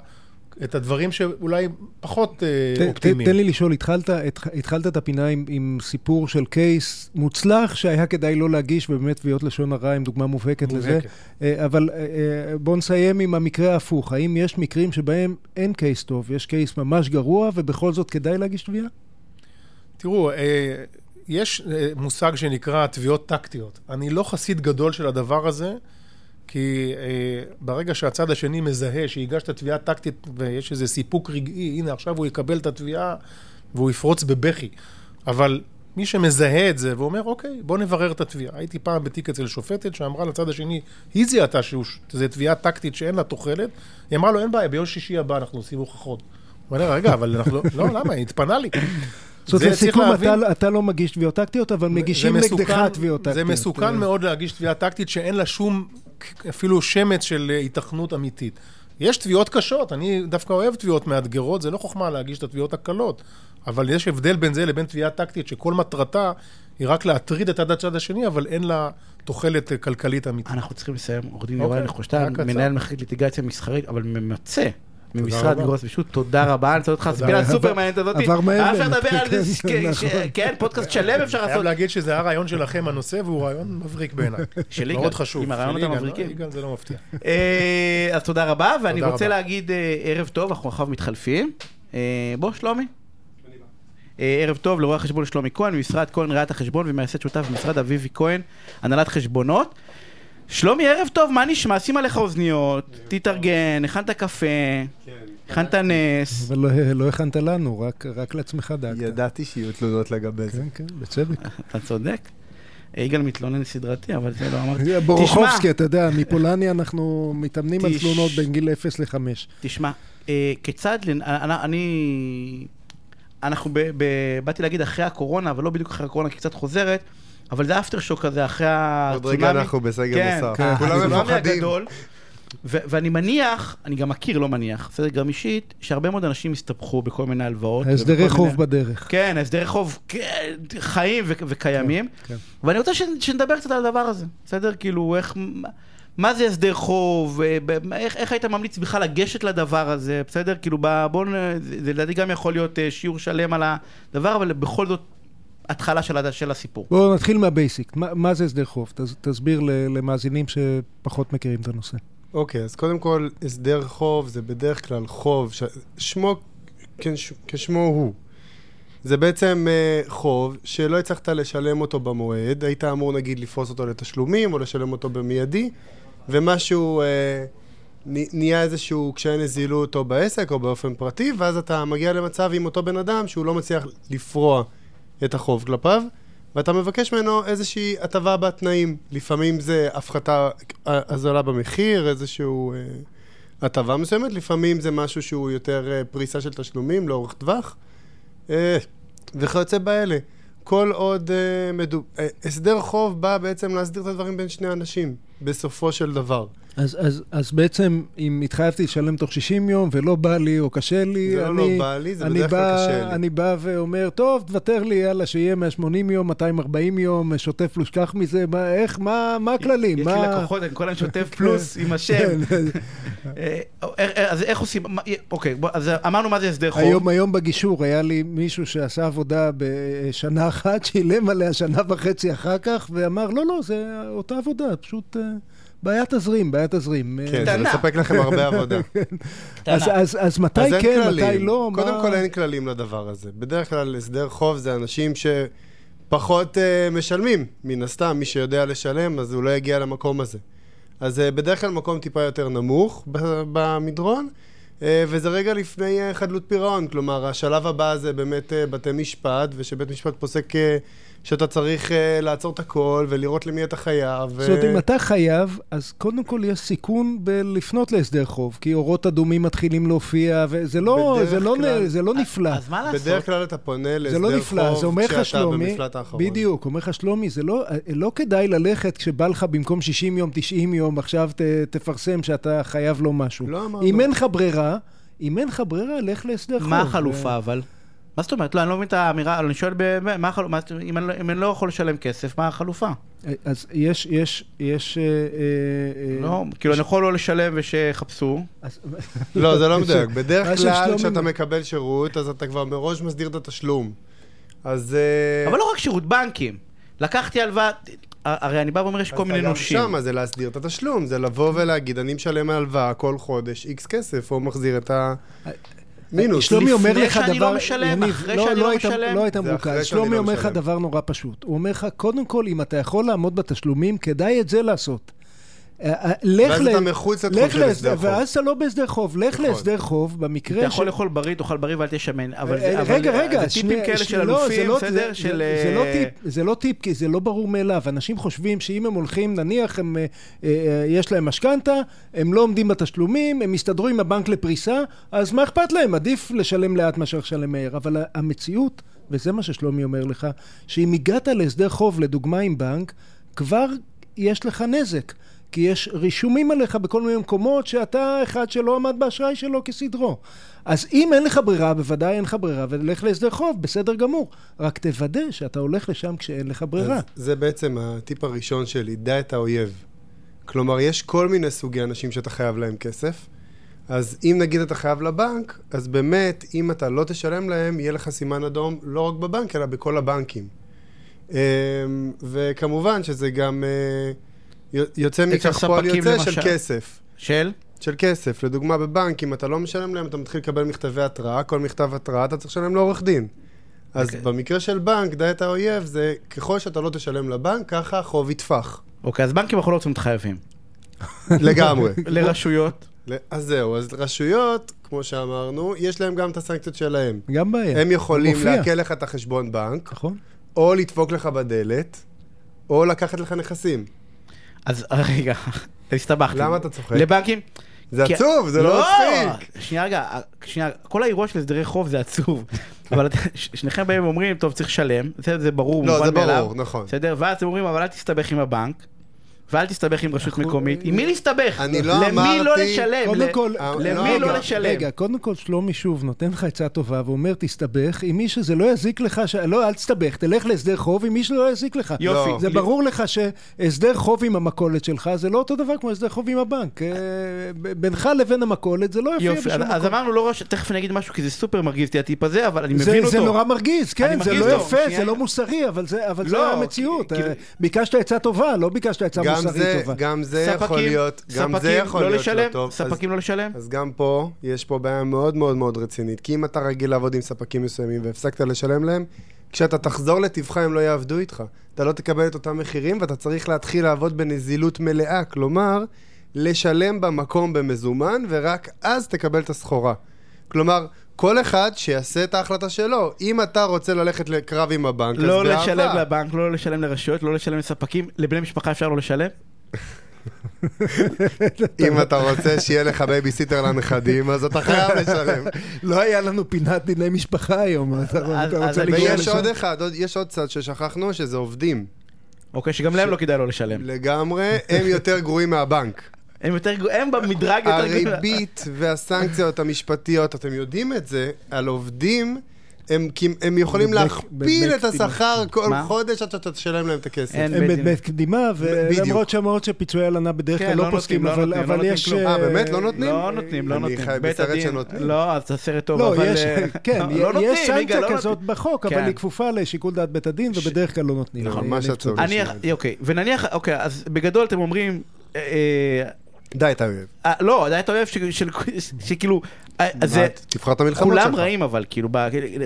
את הדברים שאולי פחות ת, אופטימיים. תן לי לשאול, התחלת, התחלת את הפינה עם, עם סיפור של קייס מוצלח שהיה כדאי לא להגיש, ובאמת תביעות לשון הרע עם דוגמה מובהקת לזה. אה, אבל אה, אה, בואו נסיים עם המקרה ההפוך. האם יש מקרים שבהם אין קייס טוב, יש קייס ממש גרוע, ובכל זאת כדאי להגיש תביעה? תראו, יש מושג שנקרא תביעות טקטיות. אני לא חסיד גדול של הדבר הזה. כי אה, ברגע שהצד השני מזהה שהגשת תביעה טקטית ויש איזה סיפוק רגעי, הנה עכשיו הוא יקבל את התביעה והוא יפרוץ בבכי. אבל מי שמזהה את זה ואומר, אוקיי, בוא נברר את התביעה. הייתי פעם בתיק אצל שופטת שאמרה לצד השני, היא זיהתה שזו תביעה טקטית שאין לה תוחלת, היא אמרה לו, אין בעיה, ביום שישי הבא אנחנו עושים הוכחות. הוא אומר, רגע, אבל אנחנו לא, לא, למה? היא התפנה לי. זאת אומרת, לסיכום, אתה, אתה לא מגיש תביעות טקטיות, אבל מגישים נגדך תביעות טקטיות. זה מסוכן מאוד להגיש תביעה טקטית שאין לה שום אפילו שמץ של היתכנות אמיתית. יש תביעות קשות, אני דווקא אוהב תביעות מאתגרות, זה לא חוכמה להגיש את התביעות הקלות, אבל יש הבדל בין זה לבין תביעה טקטית שכל מטרתה היא רק להטריד את הצד השני, אבל אין לה תוחלת כלכלית אמיתית. אנחנו צריכים לסיים, עורך דין יוראי נחושתן, מנהל מחלקת ליטיגציה מסחרית, אבל ממצה. ממשרד גרוס ושות', תודה רבה, אני רוצה אותך ספינה סופר מעניינת הזאת. עבר מהר. אפשר לדבר על זה, נכון. כן, פודקאסט שלם אפשר לעשות. חייב להגיד שזה היה רעיון שלכם הנושא, והוא רעיון מבריק בעיניי. שלי מאוד חשוב. עם הרעיונות המבריקים. יגאל זה לא מפתיע. אה, אז תודה רבה, ואני רוצה להגיד אה, ערב טוב, אנחנו עכשיו מתחלפים. אה, בוא, שלומי. ערב טוב לרואה החשבון שלומי כהן, ממשרד כהן ראיית החשבון ומייסד שותף במשרד אביבי כהן, הנהלת חשבונות. שלומי, ערב טוב, מה נשמע? שים עליך אוזניות, תתארגן, הכנת קפה, הכנת נס. אבל לא הכנת לנו, רק לעצמך דאגת. ידעתי שיהיו תלונות לגבי זה. כן, כן, בצדק. אתה צודק. יגאל מתלונן סדרתי, אבל זה לא אמרתי. בורוכובסקי, אתה יודע, מפולני אנחנו מתאמנים על תלונות בין גיל 0 ל-5. תשמע, אה, כיצד, אני... אנחנו, באתי להגיד אחרי הקורונה, אבל לא בדיוק אחרי הקורונה, כי קצת חוזרת. אבל זה אפטר שוק כזה, אחרי הצונאמי. עוד רגע אנחנו בסגר כן, נוסף. כן, כולם מפחדים. ואני מניח, אני גם מכיר, לא מניח, בסדר, גם אישית, שהרבה מאוד אנשים הסתבכו בכל מיני הלוואות. הסדרי חוב בדרך. כן, הסדרי חוב כן, חיים וקיימים. כן, כן. ואני רוצה שנדבר קצת על הדבר הזה, בסדר? כאילו, איך... מה זה הסדר חוב, אה, איך, איך היית ממליץ בכלל לגשת לדבר הזה, בסדר? כאילו, בואו, זה לדעתי גם יכול להיות אה, שיעור שלם על הדבר, אבל בכל זאת, התחלה של, של הסיפור. בואו נתחיל מהבייסיק. מה, מה זה הסדר חוב? תס, תסביר למאזינים שפחות מכירים את הנושא. אוקיי, okay, אז קודם כל, הסדר חוב זה בדרך כלל חוב, ש... שמו כש... כשמו הוא. זה בעצם uh, חוב שלא הצלחת לשלם אותו במועד, היית אמור נגיד לפרוס אותו לתשלומים או לשלם אותו במיידי, ומשהו... uh, נהיה איזשהו קשיי נזילות או בעסק או באופן פרטי, ואז אתה מגיע למצב עם אותו בן אדם שהוא לא מצליח לפרוע את החוב כלפיו, ואתה מבקש ממנו איזושהי הטבה בתנאים. לפעמים זה הפחתה, הזולה במחיר, איזושהי אה, הטבה מסוימת, לפעמים זה משהו שהוא יותר אה, פריסה של תשלומים לאורך טווח, אה, וכיוצא באלה. כל עוד אה, מדו... אה, הסדר חוב בא בעצם להסדיר את הדברים בין שני אנשים, בסופו של דבר. אז, אז, אז בעצם, אם התחייבתי לשלם תוך 60 יום ולא בא לי או קשה לי, זה אני... לא לא בא לי, זה בדרך כלל קשה לי. אני בא ואומר, טוב, תוותר לי, יאללה, שיהיה 180 יום, 240 יום, שוטף פלוס, קח מזה, מה, איך, מה, מה הכללים? יש מה... לי לקוחות, אני קורא להם שוטף פלוס עם השם. כן. אה, אה, אז איך עושים, אוקיי, אז אמרנו מה זה הסדר חוב. היום, היום בגישור היה לי מישהו שעשה עבודה בשנה אחת, שילם עליה שנה וחצי אחר כך, ואמר, לא, לא, זה אותה עבודה, פשוט... אה, בעיה תזרים, בעיה תזרים. כן, זה מספק לכם הרבה עבודה. אז מתי כן, מתי לא? קודם כל אין כללים לדבר הזה. בדרך כלל הסדר חוב זה אנשים שפחות אה, משלמים, מן הסתם, מי שיודע לשלם, אז הוא לא יגיע למקום הזה. אז אה, בדרך כלל מקום טיפה יותר נמוך במדרון, אה, וזה רגע לפני חדלות פירעון. כלומר, השלב הבא זה באמת בתי משפט, ושבית משפט פוסק שאתה צריך uh, לעצור את הכל ולראות למי אתה חייב. זאת אומרת, אם אתה חייב, אז קודם כל יש סיכון בלפנות להסדר חוב, כי אורות אדומים מתחילים להופיע, וזה לא, זה לא, כלל, זה לא נפלא. אז מה לעשות? בדרך כלל אתה פונה להסדר לא נפלא, חוב כשאתה שלומי, במפלט האחרון. בדיוק, אומר לך שלומי, זה לא, לא כדאי ללכת כשבא לך במקום 60 יום, 90 יום, עכשיו ת, תפרסם שאתה חייב לו משהו. לא אמרנו. אם אין לך ברירה, אם אין לך ברירה, לך להסדר חוב. מה החלופה אבל? מה זאת אומרת? לא, אני לא מבין את האמירה, אני שואל, ב- מה החלופה, אם אני לא- אם אני לא יכול לשלם כסף, מה החלופה? אז יש, יש, יש... אה, אה, לא, כאילו, אני יכול לא לשלם ושיחפשו. אז- לא, זה לא מדויק. בדרך מה כלל, ששלומי- כשאתה מקבל שירות, אז אתה כבר מראש מסדיר את התשלום. אז... אה, אבל לא רק שירות, בנקים. לקחתי הלוואה, הרי אני בא ואומר, יש כל מיני נושים. אז גם שמה זה להסדיר את התשלום, זה לבוא ולהגיד, אני משלם הלוואה כל חודש איקס כסף, או מחזיר את המינוס. שלומי אומר לפני לך שאני דבר... לא משלם, יניב, אחרי לא- שאני לא לא משלם. לא היית מרוכז. שאני שלומי לא אומר לך. דבר נורא פשוט. הוא אומר לך, קודם כל, אם אתה יכול לעמוד בתשלומים, כדאי את זה לעשות. אה, אה, לך ואז ל- אתה מחוץ לתחום לך של להסדר- הסדר חוב. ואז אתה לא בהסדר חוב. לך נכון. להסדר חוב, במקרה אתה יכול לאכול בריא, תאכל בריא ואל תהיה שמן. אבל אה, זה- אבל רגע, רגע, זה טיפים כאלה ש- של לא, אלופים, לא- בסדר? זה- של... זה- זה לא אה, טיפ, זה לא טיפ, כי זה לא ברור מאליו. אנשים חושבים שאם הם הולכים, נניח הם, אה, אה, יש להם משכנתה, הם לא עומדים בתשלומים, הם יסתדרו עם הבנק לפריסה, אז מה אכפת להם? עדיף לשלם לאט מאשר לשלם מהר. אבל המציאות, וזה מה ששלומי אומר לך, שאם הגעת להסדר חוב, לדוגמה עם בנק, כבר יש לך נזק. כי יש רישומים עליך בכל מיני מקומות שאתה אחד שלא עמד באשראי שלו כסדרו. אז אם אין לך ברירה, בוודאי אין לך ברירה, ולך להסדר חוב, בסדר גמור. רק תוודא שאתה הולך לשם כשאין לך ברירה. זה בעצם הטיפ הראשון שלי, דע את האויב. כלומר, יש כל מיני סוגי אנשים שאתה חייב להם כסף, אז אם נגיד אתה חייב לבנק, אז באמת, אם אתה לא תשלם להם, יהיה לך סימן אדום לא רק בבנק, אלא בכל הבנקים. אמ, וכמובן שזה גם אה, יוצא מכך פועל יוצא של למשל. כסף. של? של כסף. לדוגמה, בבנק, אם אתה לא משלם להם, אתה מתחיל לקבל מכתבי התראה, כל מכתב התראה אתה צריך לשלם לעורך דין. אז אוקיי. במקרה של בנק, דע את האויב, זה ככל שאתה לא תשלם לבנק, ככה החוב יטפח. אוקיי, אז בנקים אנחנו לא רוצים להיות חייבים. לגמרי. לרשויות. אז זהו, אז רשויות, כמו שאמרנו, יש להם גם את הסנקציות שלהם. גם בעיה. הם יכולים. לעקל לך את החשבון בנק, נכון? או לדפוק לך בדלת, או לקחת לך נכסים. אז רגע, הסתבכתי. למה אתה צוחק? לבנקים? זה כי- עצוב, זה לא מצחיק. שנייה רגע, שנייה, כל האירוע של הסדרי חוב זה עצוב. אבל שניכם באים ואומרים, טוב, צריך לשלם, זה זה ברור, לא, מובן זה מאליו. ברור, נכון. בסדר? ואז אתם אומרים, אבל אל תסתבך עם הבנק, ואל תסתבך עם רשות מקומית. עם מי להסתבך? אני לא למי לא אמרתי- לשלם? קודם כל, אה, למי רגע, לא לשלם? רגע, קודם כל שלומי שוב נותן לך עצה טובה ואומר תסתבך עם מי שזה לא יזיק לך. לא, אל תסתבך, תלך להסדר חוב עם מי שלא יזיק לך. יופי. זה לי- ברור לך שהסדר חוב עם המכולת שלך זה לא אותו דבר כמו הסדר חוב עם הבנק. אה, בינך לבין המכולת זה לא יופיע יופי, בשום אז- אז מקום. אמרנו לא רש... תכף אני אגיד משהו כי זה סופר מרגיז אותי הטיפ הזה, אבל אני זה, מבין אותו. זה נורא מרגיז, כן, זה לא יפה. זה לא מוסרי, אבל זה, אבל לא, זה המציאות. כאילו- ביקשת עצה טובה, לא ביקשת עצה גם זה, טובה. גם זה יכול ספקים, להיות, גם זה יכול לא להיות לשלם, לא טוב. אז- ספקים לא לשלם. אז גם פה, יש פה בעיה מאוד מאוד מאוד רצינית. כי אם אתה רגיל לעבוד עם ספקים מסוימים והפסקת לשלם להם, כשאתה תחזור לטבעך הם לא יעבדו איתך. אתה לא תקבל את אותם מחירים ואתה צריך להתחיל לעבוד בנזילות מלאה. כלומר, לשלם במקום במזומן, ורק אז תקבל את הסחורה. כלומר, כל אחד שיעשה את ההחלטה שלו. אם אתה רוצה ללכת לקרב עם הבנק, אז לא באהבה. לשלם לבנק, לא לשלם לרשויות, לא לשלם לספקים, לבני משפחה אפשר לא לשלם? אם אתה רוצה שיהיה לך בייביסיטר לנכדים, אז אתה חייב לשלם. לא היה לנו פינת דיני משפחה היום, אתה אתה אז רוצה לגרום ויש לשם? עוד אחד, יש עוד צד ששכחנו, שזה עובדים. אוקיי, שגם להם לא כדאי לא לשלם. לגמרי, הם יותר גרועים מהבנק. הם יותר גרועים, הם במדרג יותר גרועים. הריבית והסנקציות המשפטיות, אתם יודעים את זה, על עובדים, הם, הם יכולים להכפיל את השכר כל מה? חודש עד שאתה תשלם להם את הכסף. אין. הם. בדמי קדימה. ולמרות שאומרות שפיצויי הלנה בדרך כן, כלל לא לא פוסקים, לא אבל לא יש... כלום. אה, באמת? לא נותנים? לא נותנים, לא אני נותנים. חי בית בסרט הדין- שנותנים. לא, אז זה סרט טוב, לא, אבל... יש, אה, כן, לא יש סנקציה כזאת. בחוק, אבל. היא כפופה לשיקול דעת בית הדין, ובדרך כלל לא נותנים. נכון, אה, מה אני, אוקיי, ונניח, אוקיי, אז בגדול אתם אומרים, אה, אה, די, אתה אוהב. אה, לא, אוהב של- של- שכאילו, אה, זה, תבחר את המלחמות שלך. כולם רעים אבל, כאילו,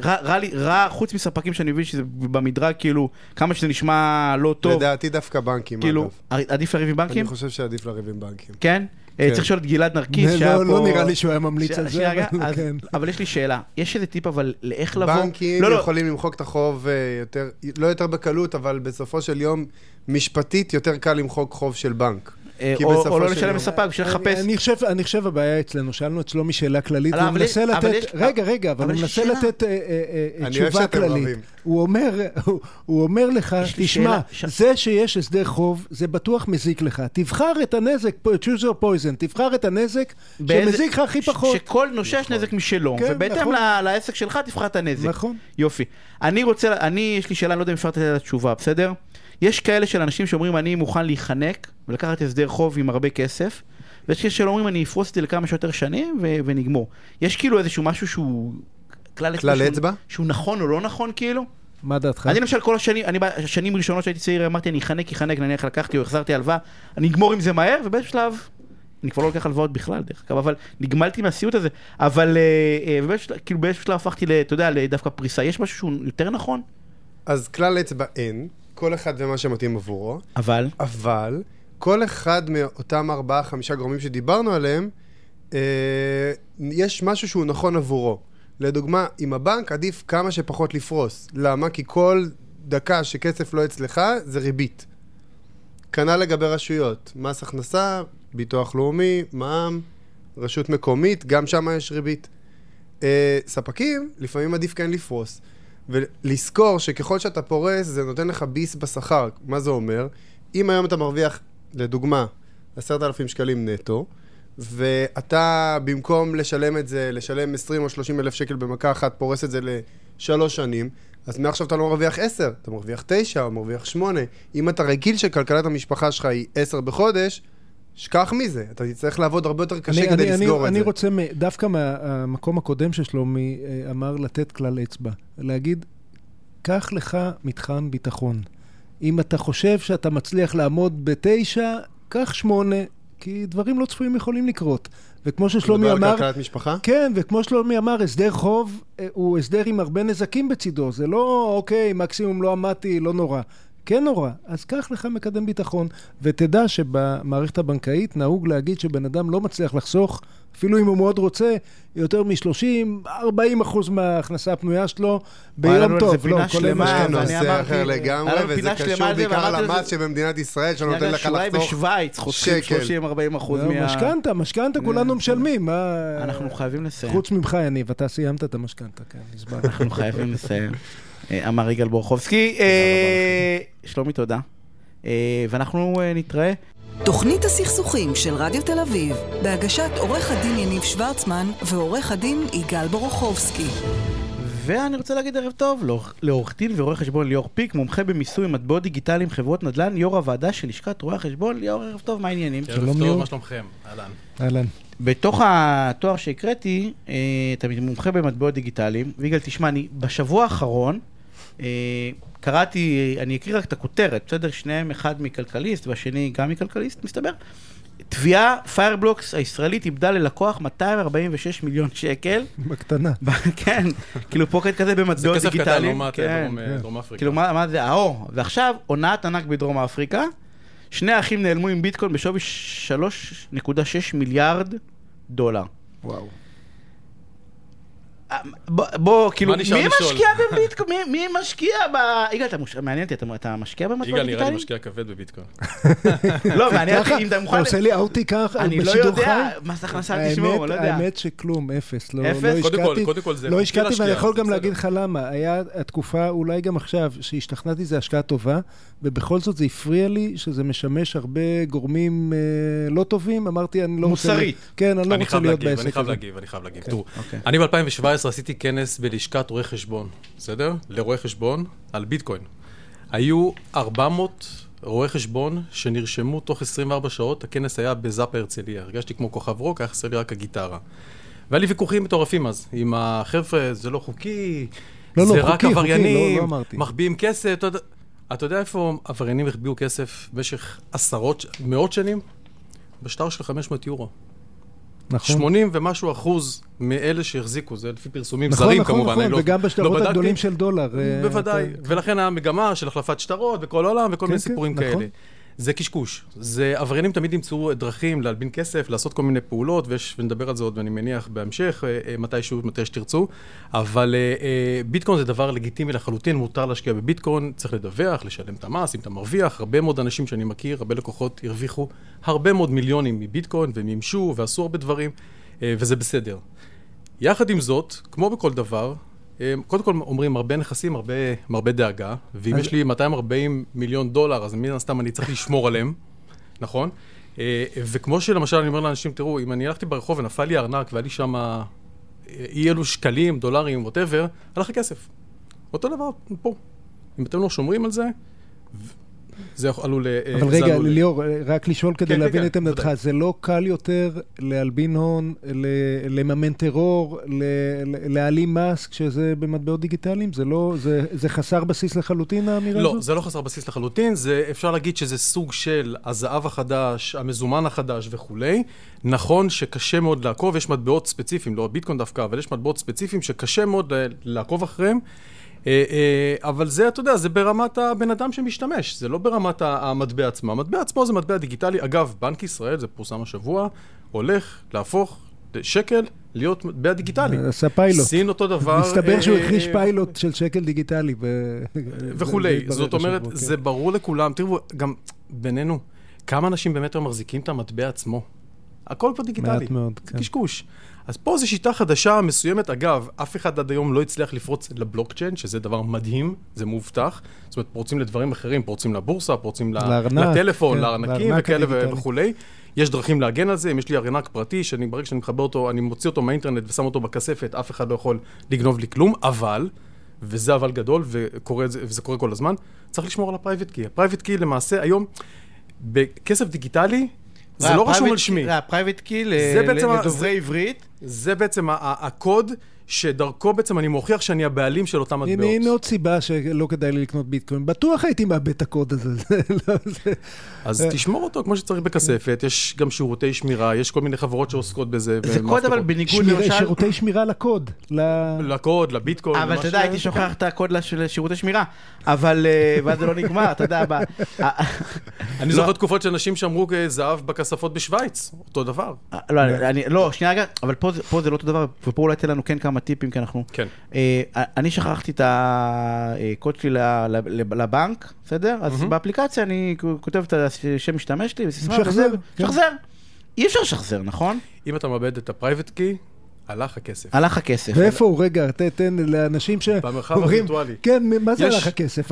רע- לי, רע, חוץ מספקים שאני מבין שזה במדרג, כאילו, כמה שזה נשמע לא טוב, לדעתי דווקא בנקים, כאילו, אגב. עדיף לריב עם אני בנקים? חושב שעדיף לריב עם בנקים. כן? אה, כן. צריך לשאול את גלעד נרקיס, לא, שהיה פה... לא נראה לי שהוא היה ממליץ על זה, אבל כן. אבל יש לי שאלה, יש איזה טיפ אבל לאיך לבוא? בנקים לא, לא, יכולים למחוק את החוב אה, יותר, לא יותר בקלות, אבל בסופו של יום, משפטית יותר קל למחוק חוב של בנק. אה, כי או בסופו או לא של לשלם לספק בשביל אני- לחפש. אני חושב, אני חושב הבעיה אצלנו, שאלנו את שלומי שאלה כללית, אבל מנסה לתת, יש- רגע, רגע, אבל אבל הוא מנסה שאלה. לתת אה, אה, תשובה כללית. הוא אומר, הוא- הוא אומר לך, תשמע, זה שיש הסדר חוב, זה בטוח מזיק לך. תבחר את הנזק, choose your poison, תבחר את הנזק באיזה- שמזיק לך הכי ש- פחות. שכל נושה יש נזק משלו, כן, ובהתאם נכון. ל- לעסק שלך תבחר את הנזק. נכון. יופי. אני רוצה, אני, יש לי שאלה, אני לא יודע אם אפשר לתת לה תשובה, בסדר? יש כאלה של אנשים שאומרים, אני מוכן להיחנק ולקחת הסדר חוב עם הרבה כסף, ויש כאלה שאומרים, אני אפרוס את זה לכמה שיותר שנים ו- ונגמור. יש כאילו איזשהו משהו שהוא... כלל כלל שהוא- אצבע? שהוא נכון או לא נכון, כאילו? מה דעתך? אני למשל כל השנים, אני בשנים הראשונות שהייתי צעיר אמרתי אני אחנק, אחנק, נניח לקחתי או החזרתי הלוואה, אני אגמור עם זה מהר ובאיזשהו שלב, אני כבר לא לוקח הלוואות בכלל דרך אגב, אבל נגמלתי מהסיוט הזה, אבל אה, אה, ובאיזשהו כאילו באיזשהו שלב הפכתי, אתה יודע, לדווקא פריסה, יש משהו שהוא יותר נכון? אז כלל אצבע אין, כל אחד ומה שמתאים עבורו, אבל, אבל כל אחד מאותם ארבעה, חמישה גורמים שדיברנו עליהם, אה, יש משהו שהוא נכון עבורו. לדוגמה, עם הבנק עדיף כמה שפחות לפרוס. למה? כי כל דקה שכסף לא אצלך זה ריבית. כנ"ל לגבי רשויות, מס הכנסה, ביטוח לאומי, מע"מ, רשות מקומית, גם שם יש ריבית. אה, ספקים, לפעמים עדיף כן לפרוס. ולזכור שככל שאתה פורס, זה נותן לך ביס בשכר. מה זה אומר? אם היום אתה מרוויח, לדוגמה, 10,000 שקלים נטו, ואתה במקום לשלם את זה, לשלם 20 או 30 אלף שקל במכה אחת, פורס את זה לשלוש שנים, אז מעכשיו אתה לא מרוויח 10, אתה מרוויח 9 או מרוויח 8. אם אתה רגיל שכלכלת המשפחה שלך היא 10 בחודש, שכח מזה, אתה תצטרך לעבוד הרבה יותר קשה אני, כדי אני, לסגור אני, את אני זה. רוצה, מ- דווקא מהמקום הקודם ששלומי אמר לתת כלל אצבע, להגיד, קח לך מתחם ביטחון. אם אתה חושב שאתה מצליח לעמוד בתשע, קח שמונה, כי דברים לא צפויים יכולים לקרות. וכמו ששלומי מדבר על אמר... כלכלת משפחה? כן, וכמו שלומי אמר, הסדר חוב אה, הוא הסדר עם הרבה נזקים בצידו. זה לא, אוקיי, מקסימום לא עמדתי, לא נורא. כן נורא. אז קח לך מקדם ביטחון, ותדע שבמערכת הבנקאית נהוג להגיד שבן אדם לא מצליח לחסוך, אפילו אם הוא מאוד רוצה, יותר מ-30, 40 אחוז מההכנסה הפנויה שלו ביום טוב. זה פינה לא, כולל שלמה, זה נושא אחר לגמרי, וזה פינה קשור בעיקר למס שבמדינת ישראל, שנותן לך לחסוך בשוויץ חוסכים שקל. 30-40 אחוז לא, מה... משכנתה, משכנתה כולנו משלמים. אנחנו חייבים לסיים. חוץ ממך, יניב, אתה סיימת את המשכנתה, כן, הסברתי. אנחנו חייבים לסיים. אה, אמר יגאל בורחובסקי. אה, שלומי, תודה. אה, ואנחנו אה, נתראה. תוכנית הסכסוכים של רדיו תל אביב, בהגשת עורך הדין יניב שוורצמן ועורך הדין יגאל בורוכובסקי. ואני רוצה להגיד ערב טוב לעורך- דין ורואה חשבון ליאור פיק, מומחה במיסוי מטבעות דיגיטליים, חברות נדל"ן, יו"ר הוועדה של לשכת רואי החשבון. ליאור, ערב טוב, מה העניינים? שלום, ערב ליאור. טוב, מה שלומכם? אהלן. אהלן. בתוך התואר שהקראתי, אה, אתה מומחה במטבעות דיגיטליים. ויגאל, תשמע, אני בשבוע האחרון אה, קראתי, אני אקריא רק את הכותרת, בסדר? שניהם אחד מכלכליסט והשני גם מכלכליסט, מסתבר. תביעה, Fireblocks הישראלית איבדה ללקוח 246 מיליון שקל. בקטנה. כן, כאילו pocket כזה זה במטבעות כסף קטן דיגיטליים. לעומת כן. דרום- אה, דרום אפריקה. כאילו, מה, מה זה, האור. ועכשיו, הונאת ענק בדרום אפריקה. שני האחים נעלמו עם ביטקוין בשווי 3.6 מיליארד דולר. וואו. אה, בוא, בוא, כאילו, מי? משקיע בביטקוין? מי, מי משקיע ב... יגאל, אתה מוש... מעניין אותי, אתה, אתה משקיע במטבעות יגאל נראה לי? משקיע כבד בביטקוין. לא, מעניין אותי אם אתה אתה מוכן... עושה לי אאוטי ככה אני לא בשידור יודע? מס הכנסה תשמעו, לא יודע. האמת שכלום, אפס. לא, אפס? לא קודם כל- השקעתי, קודם כל זה לא השקעתי, ואני יכול גם. להגיד לך למה. היה התקופה, אולי גם עכשיו, שהשתכנעתי זה השקעה טובה, ובכל זאת זה הפריע לי שזה משמש הרבה גורמים אה, לא טובים. אמרתי, אני לא רוצה... מוסרית. כן, אני לא אני רוצה להיות בעסק אני חייב הזה. להגיב, אני חייב להגיב. כן. תראו, אוקיי. אני ב-2017 עשיתי כנס בלשכת רואי חשבון, בסדר? לרואי חשבון על ביטקוין. היו 400 רואי חשבון שנרשמו תוך 24 שעות, הכנס היה בזאפה הרצליה. הרגשתי כמו כוכב רוק, היה חסר לי רק הגיטרה. והיה לי ויכוחים מטורפים אז, עם החבר'ה, זה לא חוקי, לא, זה לא, רק חוקי, חוקי, עבריינים, לא- לא. מחביאים כסף, אתה. אתה יודע איפה עבריינים החביאו כסף במשך עשרות, מאות שנים? בשטר של 500 יורו. נכון. 80 ומשהו אחוז מאלה שהחזיקו, זה לפי פרסומים נכון, זרים נכון, כמובן, נכון, לא וגם לא בשטרות בדקתי. הגדולים של דולר. אה, בוודאי, אתה- ולכן המגמה של החלפת שטרות בכל העולם וכל כן, מיני כן, סיפורים נכון. כאלה. זה קשקוש. זה, עבריינים תמיד ימצאו דרכים להלבין כסף, לעשות כל מיני פעולות, ויש, ונדבר על זה עוד, ואני מניח, בהמשך, אה, אה, מתישהו, מתי שתרצו. אבל אה, ביטקוין זה דבר לגיטימי לחלוטין, מותר להשקיע בביטקוין, צריך לדווח, לשלם את המס, אם אתה מרוויח. הרבה מאוד אנשים שאני מכיר, הרבה לקוחות הרוויחו הרבה מאוד מיליונים מביטקוין, ומימשו, ועשו הרבה דברים, וזה בסדר. יחד עם זאת, כמו בכל דבר, קודם כל אומרים, הרבה נכסים, הרבה, הרבה דאגה, ואם יש לי 240 מיליון דולר, אז מן הסתם אני צריך לשמור עליהם, נכון? אה, וכמו שלמשל אני אומר לאנשים, תראו, אם אני הלכתי ברחוב ונפל לי ארנק והיה לי שם אה, אי אלו שקלים, דולרים, ווטאבר, הלך הכסף. אותו דבר פה. אם אתם לא שומרים על זה, זה עלול... אה, אבל רגע, ליאור, רק לשאול כדי כן, להבין כן, את עמדתך, זה לא קל יותר להלבין הון, לממן טרור, להעלים מס, כשזה במטבעות דיגיטליים? זה לא... זה חסר בסיס לחלוטין, האמירה לא, הזאת? לא, זה לא חסר בסיס לחלוטין, זה אפשר להגיד שזה סוג של הזהב החדש, המזומן החדש וכולי. נכון שקשה מאוד לעקוב, יש מטבעות ספציפיים, לא הביטקוין דווקא, אבל יש מטבעות ספציפיים שקשה מאוד לעקוב אחריהם. אה, אה, אבל זה, אתה יודע, זה ברמת הבן אדם שמשתמש, זה לא ברמת המטבע עצמו. המטבע עצמו זה מטבע דיגיטלי. אגב, בנק ישראל, זה פורסם השבוע, הולך להפוך שקל להיות מטבע דיגיטלי. עשה פיילוט. סין אותו דבר. מסתבר שהוא אה, הכניס פיילוט של שקל דיגיטלי. וכולי. זאת אומרת, כן. זה ברור לכולם. תראו, גם בינינו, כמה אנשים באמת מחזיקים את המטבע עצמו? הכל פה דיגיטלי. מעט מאוד, כן. קשקוש. אז פה זו שיטה חדשה מסוימת. אגב, אף אחד עד היום לא הצליח לפרוץ לבלוקצ'יין, שזה דבר מדהים, זה מובטח. זאת אומרת, פורצים לדברים אחרים, פורצים לבורסה, פורצים לארנק, לטלפון, כן, לארנקים וכאלה וכולי. יש דרכים להגן על זה, אם יש לי ארנק פרטי, שאני ברגע שאני מחבר אותו, אני מוציא אותו מהאינטרנט ושם אותו בכספת, אף אחד לא יכול לגנוב לי כלום, אבל, וזה אבל גדול, וקורה, וזה קורה כל הזמן, צריך לשמור על ה private key. ה private key למעשה, היום, בכסף דיגיטלי, זה לא רשום על שמי. ה private key לדוברי עברית. זה בעצם הקוד שדרכו בעצם אני מוכיח שאני הבעלים של אותם מטבעות. הנה עוד סיבה שלא כדאי לי לקנות ביטקוין. בטוח הייתי מאבד את הקוד הזה. לא, אז תשמור אותו כמו שצריך בכספת, יש גם שירותי שמירה, יש כל מיני חברות שעוסקות בזה. זה קוד אבל בניגוד למשל... שירותי שמירה לקוד. לקוד, לביטקוין. אבל אתה יודע, הייתי שוכח את הקוד לשירותי שמירה, אבל... אה, ואז זה לא נגמר, אתה יודע. אני זוכר תקופות שאנשים שמרו זהב בכספות בשוויץ, אותו דבר. לא, לא שנייה רגע, אבל פה זה לא אותו דבר, ופה אולי תן לנו כן כמה טיפים, כי אנחנו... כן. אה, אני שכחתי את הקוד שלי לבנק, בסדר? אז באפליקציה אני כותב את השם משתמש שלי, וסיסמה, שחזר. כן. שחזר. אי אפשר לשחזר, נכון? אם אתה מאבד את ה private key, הלך הכסף. הלך הכסף. ואיפה הוא? רגע, תן לאנשים ש... במרחב הווירטואלי. כן, מה זה הלך הכסף?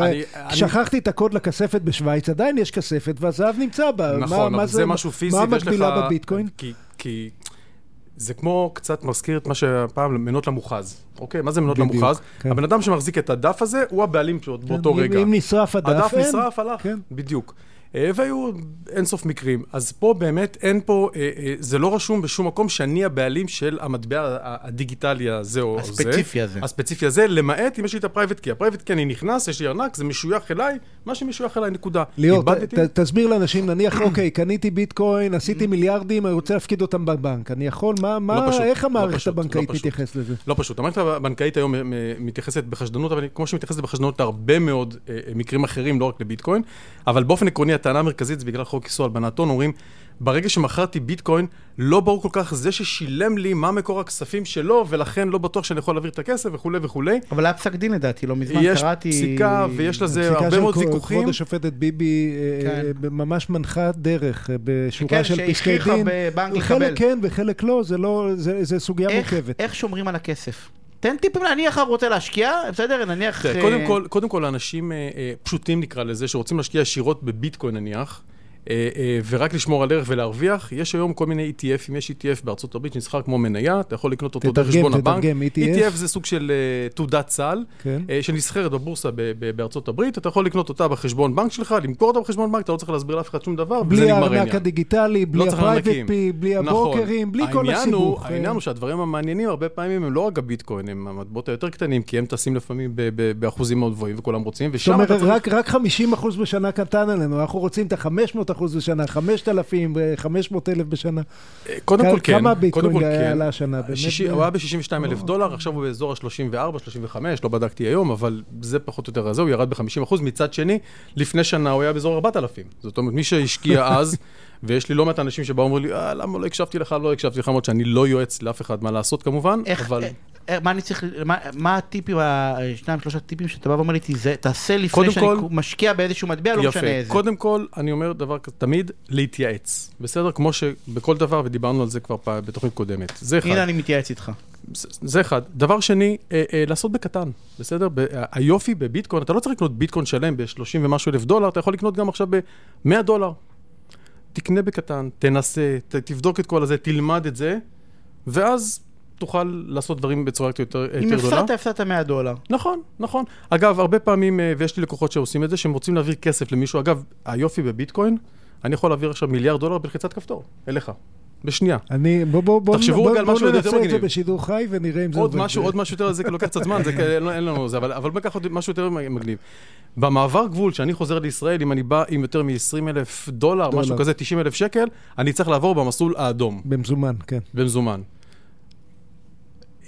שכחתי את הקוד לכספת בשוויץ, עדיין יש כספת והזהב נמצא בה. נכון, אבל זה משהו פיזי, מה המקבילה בביטקוין? כי זה כמו קצת מזכיר את מה שפעם מניות למוכ"ז, אוקיי? מה זה מניות למוכ"ז? כן. הבן אדם שמחזיק את הדף הזה, הוא הבעלים שלו כן, באותו רגע. אם נשרף הדף, הדף אין. נשרף, הלך, כן. בדיוק. אה, והיו אינסוף מקרים. אז פה באמת אין פה, אה, אה, זה לא רשום בשום מקום שאני הבעלים של המטבע הדיגיטלי הזה או זה. הספציפי הזה. הספציפי הזה, למעט אם יש לי את ה private key. ה private key אני נכנס, יש לי ארנק, זה משוייך אליי, מה שמשוייך אליי, נקודה. ליאור, תסביר לאנשים, נניח, אוקיי, קניתי ביטקוין, עשיתי מיליארדים, אני רוצה להפקיד אותם בבנק. אני יכול, מה, מה, לא איך המערכת לא הבנקאית מתייחסת לזה? לא פשוט. המערכת הבנקאית היום מתייחסת בחשדנות, אבל כמו שמתייחסת בחשדנות להרבה מאוד מקרים אחרים, לא רק לביטקוין, אבל באופן עקרוני הטענה המרכזית זה בגלל חוק איסור הלבנת הון, אומרים, ברגע שמכרתי ביטקוין, לא ברור כל כך זה ששילם לי מה מקור הכספים שלו, ולכן לא בטוח שאני יכול להעביר את הכסף וכולי וכולי. אבל היה פסק דין לדעתי, לא מזמן יש קראתי... יש פסיקה ויש לזה הרבה מאוד ויכוחים. כבוד השופטת ביבי אה, כן. ממש מנחה דרך אה, בשורה כן, של פסקי דין. כן, בבנק לקבל. חלק כן וחלק לא, זה לא, זה, זה סוגיה איך, מורכבת. איך שומרים על הכסף? תן טיפים, נניח רוצה להשקיע, בסדר, נניח... קודם כל, קודם כל, אנשים פשוטים נקרא לזה, שרוצים להשקיע ישירות בביטקוין נניח, אה, אה, ורק לשמור על ערך ולהרוויח. יש היום כל מיני ETF ים, יש ETF בארצות הברית שנסחר כמו מניה, אתה יכול לקנות אותו דרך חשבון הבנק. תתרגם, ETF. ETF זה סוג של uh, תעודת סל, כן. שנסחרת בבורסה בארצות הברית, אתה יכול לקנות אותה בחשבון בנק שלך, למכור אותה בחשבון בנק, אתה לא צריך להסביר לאף אחד שום דבר, וזה נגמר העניין. בלי הארנק הדיגיטלי, בלי לא ה private key, בלי נכון. הברוקרים, נכון. בלי כל הסיבוך. העניין הוא שהדברים המעניינים הרבה פעמים הם לא רק הביטקוין, הם המטבעות היותר קטנים, כי הם טסים לפעמים באחוזים מאוד גבוהים וכולם רוצים, ושם אתה צריך... רק 50% בשנה קטן עלינו, אנחנו רוצים את ה-500% אחוז בשנה, 5,000, 500 אלף בשנה. קודם כל כן. כמה ביטקוין עלה השנה? הוא היה ב-62 אלף דולר, עכשיו הוא באזור ה-34, 35, לא בדקתי היום, אבל זה פחות או יותר הזה, הוא ירד ב-50 אחוז. מצד שני, לפני שנה הוא היה באזור 4,000. זאת אומרת, מי שהשקיע אז... ויש לי לא מעט אנשים שבאו ואומרים לי, אה, למה לא הקשבתי לך, לא הקשבתי לך, למרות שאני לא יועץ לאף אחד מה לעשות כמובן, איך, אבל... אה, אה, מה אני צריך, מה, מה הטיפים, השניים, שלושה טיפים שאתה בא ואומר לי, תעשה לפני שאני כל, משקיע באיזשהו מטבע, לא משנה איזה. קודם כל, אני אומר דבר כזה, תמיד להתייעץ, בסדר? כמו שבכל דבר, ודיברנו על זה כבר בתוכנית קודמת. זה אחד. הנה אני מתייעץ איתך. זה אחד. דבר שני, אה, אה, לעשות בקטן, בסדר? ב- היופי בביטקוין, אתה לא צריך לקנות ביטקוין שלם ב-30 ומשהו אלף דולר, אתה יכול לקנות גם עכשיו ב-100 דולר. תקנה בקטן, תנסה, ת, תבדוק את כל הזה, תלמד את זה, ואז תוכל לעשות דברים בצורה יותר, יותר גדולה. אם הפסדת, הפסדת 100 דולר. נכון, נכון. אגב, הרבה פעמים, אה, ויש לי לקוחות שעושים את זה, שהם רוצים להעביר כסף למישהו. אגב, היופי בביטקוין, אני יכול להעביר עכשיו מיליארד דולר בלחיצת כפתור, אליך. בשנייה. אני, בוא, בוא, בוא, תחשבו בוא, רגע על משהו יותר מגניב. בוא ננסה את זה בשידור חי ונראה אם זה עובד. משהו, עוד משהו יותר, זה לוקח קצת זמן, זה כאלה, אין לנו זה, אבל, אבל בוא ניקח עוד משהו יותר מגניב. במעבר גבול, כשאני חוזר לישראל, אם אני בא עם יותר מ-20 אלף דולר, דולר, משהו כזה, 90 אלף שקל, אני צריך לעבור במסלול האדום. במזומן, כן. במזומן.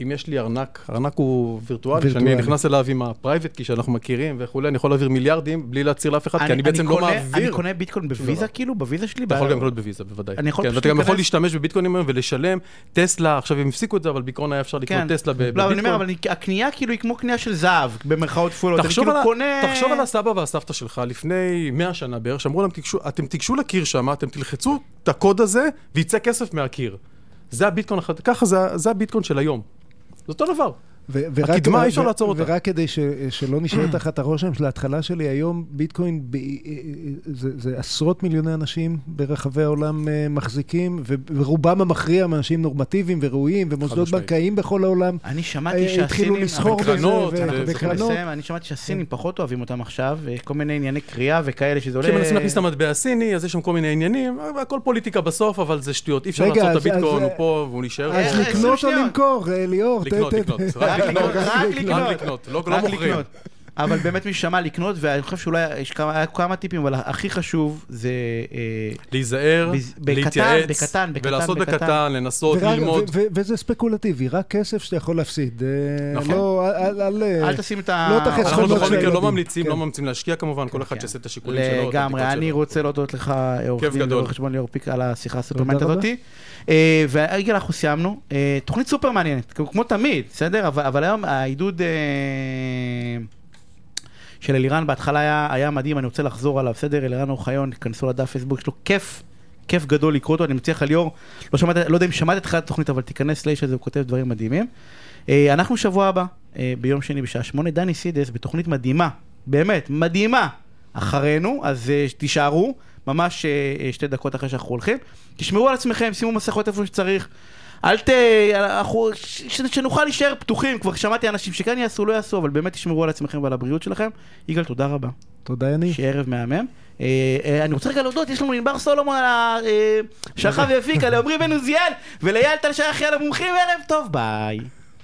אם יש לי ארנק, ארנק הוא וירטואלי, שאני נכנס אליו עם ה private key שאנחנו מכירים וכולי, אני יכול להעביר מיליארדים בלי להצהיר לאף אחד, כי אני בעצם לא מעביר. אני קונה ביטקוין בוויזה כאילו? בוויזה שלי? אתה יכול גם לקנות בוויזה, בוודאי. אני יכול כן, ואתה גם יכול להשתמש בביטקוינים היום ולשלם. טסלה, עכשיו הם הפסיקו את זה, אבל בעיקרון היה אפשר לקנות כן. טסלה בביטקוין. לא, אני אומר, אבל הקנייה כאילו היא כמו קנייה של זהב, במרכאות כפולות. כאילו תחשוב על הסבא והסבתא שלך לפני 100 שנה בערך, שאמרו להם, אתם תיגשו לקיר שם, אתם תלחצו את הקוד הזה, ויצא כסף מהקיר. זה הביטקוין, ככה זה הביטקוין של היום. זה אותו דבר. הקדמה, אי אפשר לעצור אותה. ורק כדי ש, שלא נשאר תחת הרושם של ההתחלה שלי, היום ביטקוין, ב, זה, זה עשרות מיליוני אנשים ברחבי העולם מחזיקים, ורובם המכריע מאנשים נורמטיביים וראויים, ומוסדות בנקאיים בכל העולם. אני שמעתי שהסינים... התחילו לסחור בזה, וקרנות. אני שמעתי שהסינים פחות אוהבים אותם עכשיו, כל מיני ענייני קריאה וכאלה שזה עולה... כשמנסים להכניס את המטבע הסיני, אז יש שם כל מיני עניינים, הכל פוליטיקה בסוף, אבל זה שטויות. אי אפשר לעצור את הביטקוין, הוא פה, והוא נשאר. אז לקנות או למכור, ליאור. לקנות, לקנות. רק לקנות, רק לקנות, לא מוכרים. אבל באמת מי ששמע לקנות, ואני חושב שאולי יש כמה, כמה טיפים, אבל הכי חשוב זה... אה, להיזהר, להתייעץ, בקטן, בקטן, ולעשות בקטן, לנסות, ורק, ללמוד. ו- ו- וזה ספקולטיבי, רק כסף שאתה יכול להפסיד. אה, נכון. לא, אל, אל, אל תשים את ה... לא תחס אנחנו בכל מקרה לא ממליצים, כן. לא ממליצים להשקיע כמובן, כל אחד כן. שיעשה את השיקולים שלו. לגמרי, אני רוצה להודות לך, עורך דין ועורך חשבון ליאור פיק, על השיחה הסופרמנט הזאתי. אה, ורגע אנחנו סיימנו, תוכנית סופר מעניינת, כמו תמיד, בסדר? אבל היום העידוד... של אלירן בהתחלה היה, היה מדהים, אני רוצה לחזור עליו, בסדר? אלירן אוחיון, כנסו לדף פייסבוק, יש לו כיף, כיף גדול לקרוא אותו, אני מציע לך ליאור, לא, שמעת, לא יודע אם שמעת את תחילת התוכנית, אבל תיכנס לאיש הזה, הוא כותב דברים מדהימים. אה, אנחנו שבוע הבא, אה, ביום שני בשעה שמונה, דני סידס בתוכנית מדהימה, באמת, מדהימה, אחרינו, אז אה, תישארו, ממש שתי דקות אחרי שאנחנו הולכים. תשמרו על עצמכם, שימו מסכות איפה שצריך. אל ת... אנחנו... שנוכל להישאר פתוחים, כבר שמעתי אנשים שכן יעשו, לא יעשו, אבל באמת תשמרו על עצמכם ועל הבריאות שלכם. יגאל, תודה רבה. תודה, יניב. שיהיה ערב מהמם. אה, אה, אני רוצה רגע להודות, יש לנו ענבר סולומון על השלחה והפיקה, לעמרי בן עוזיאל ולאייל טל שייך על המומחים, ערב טוב, ביי.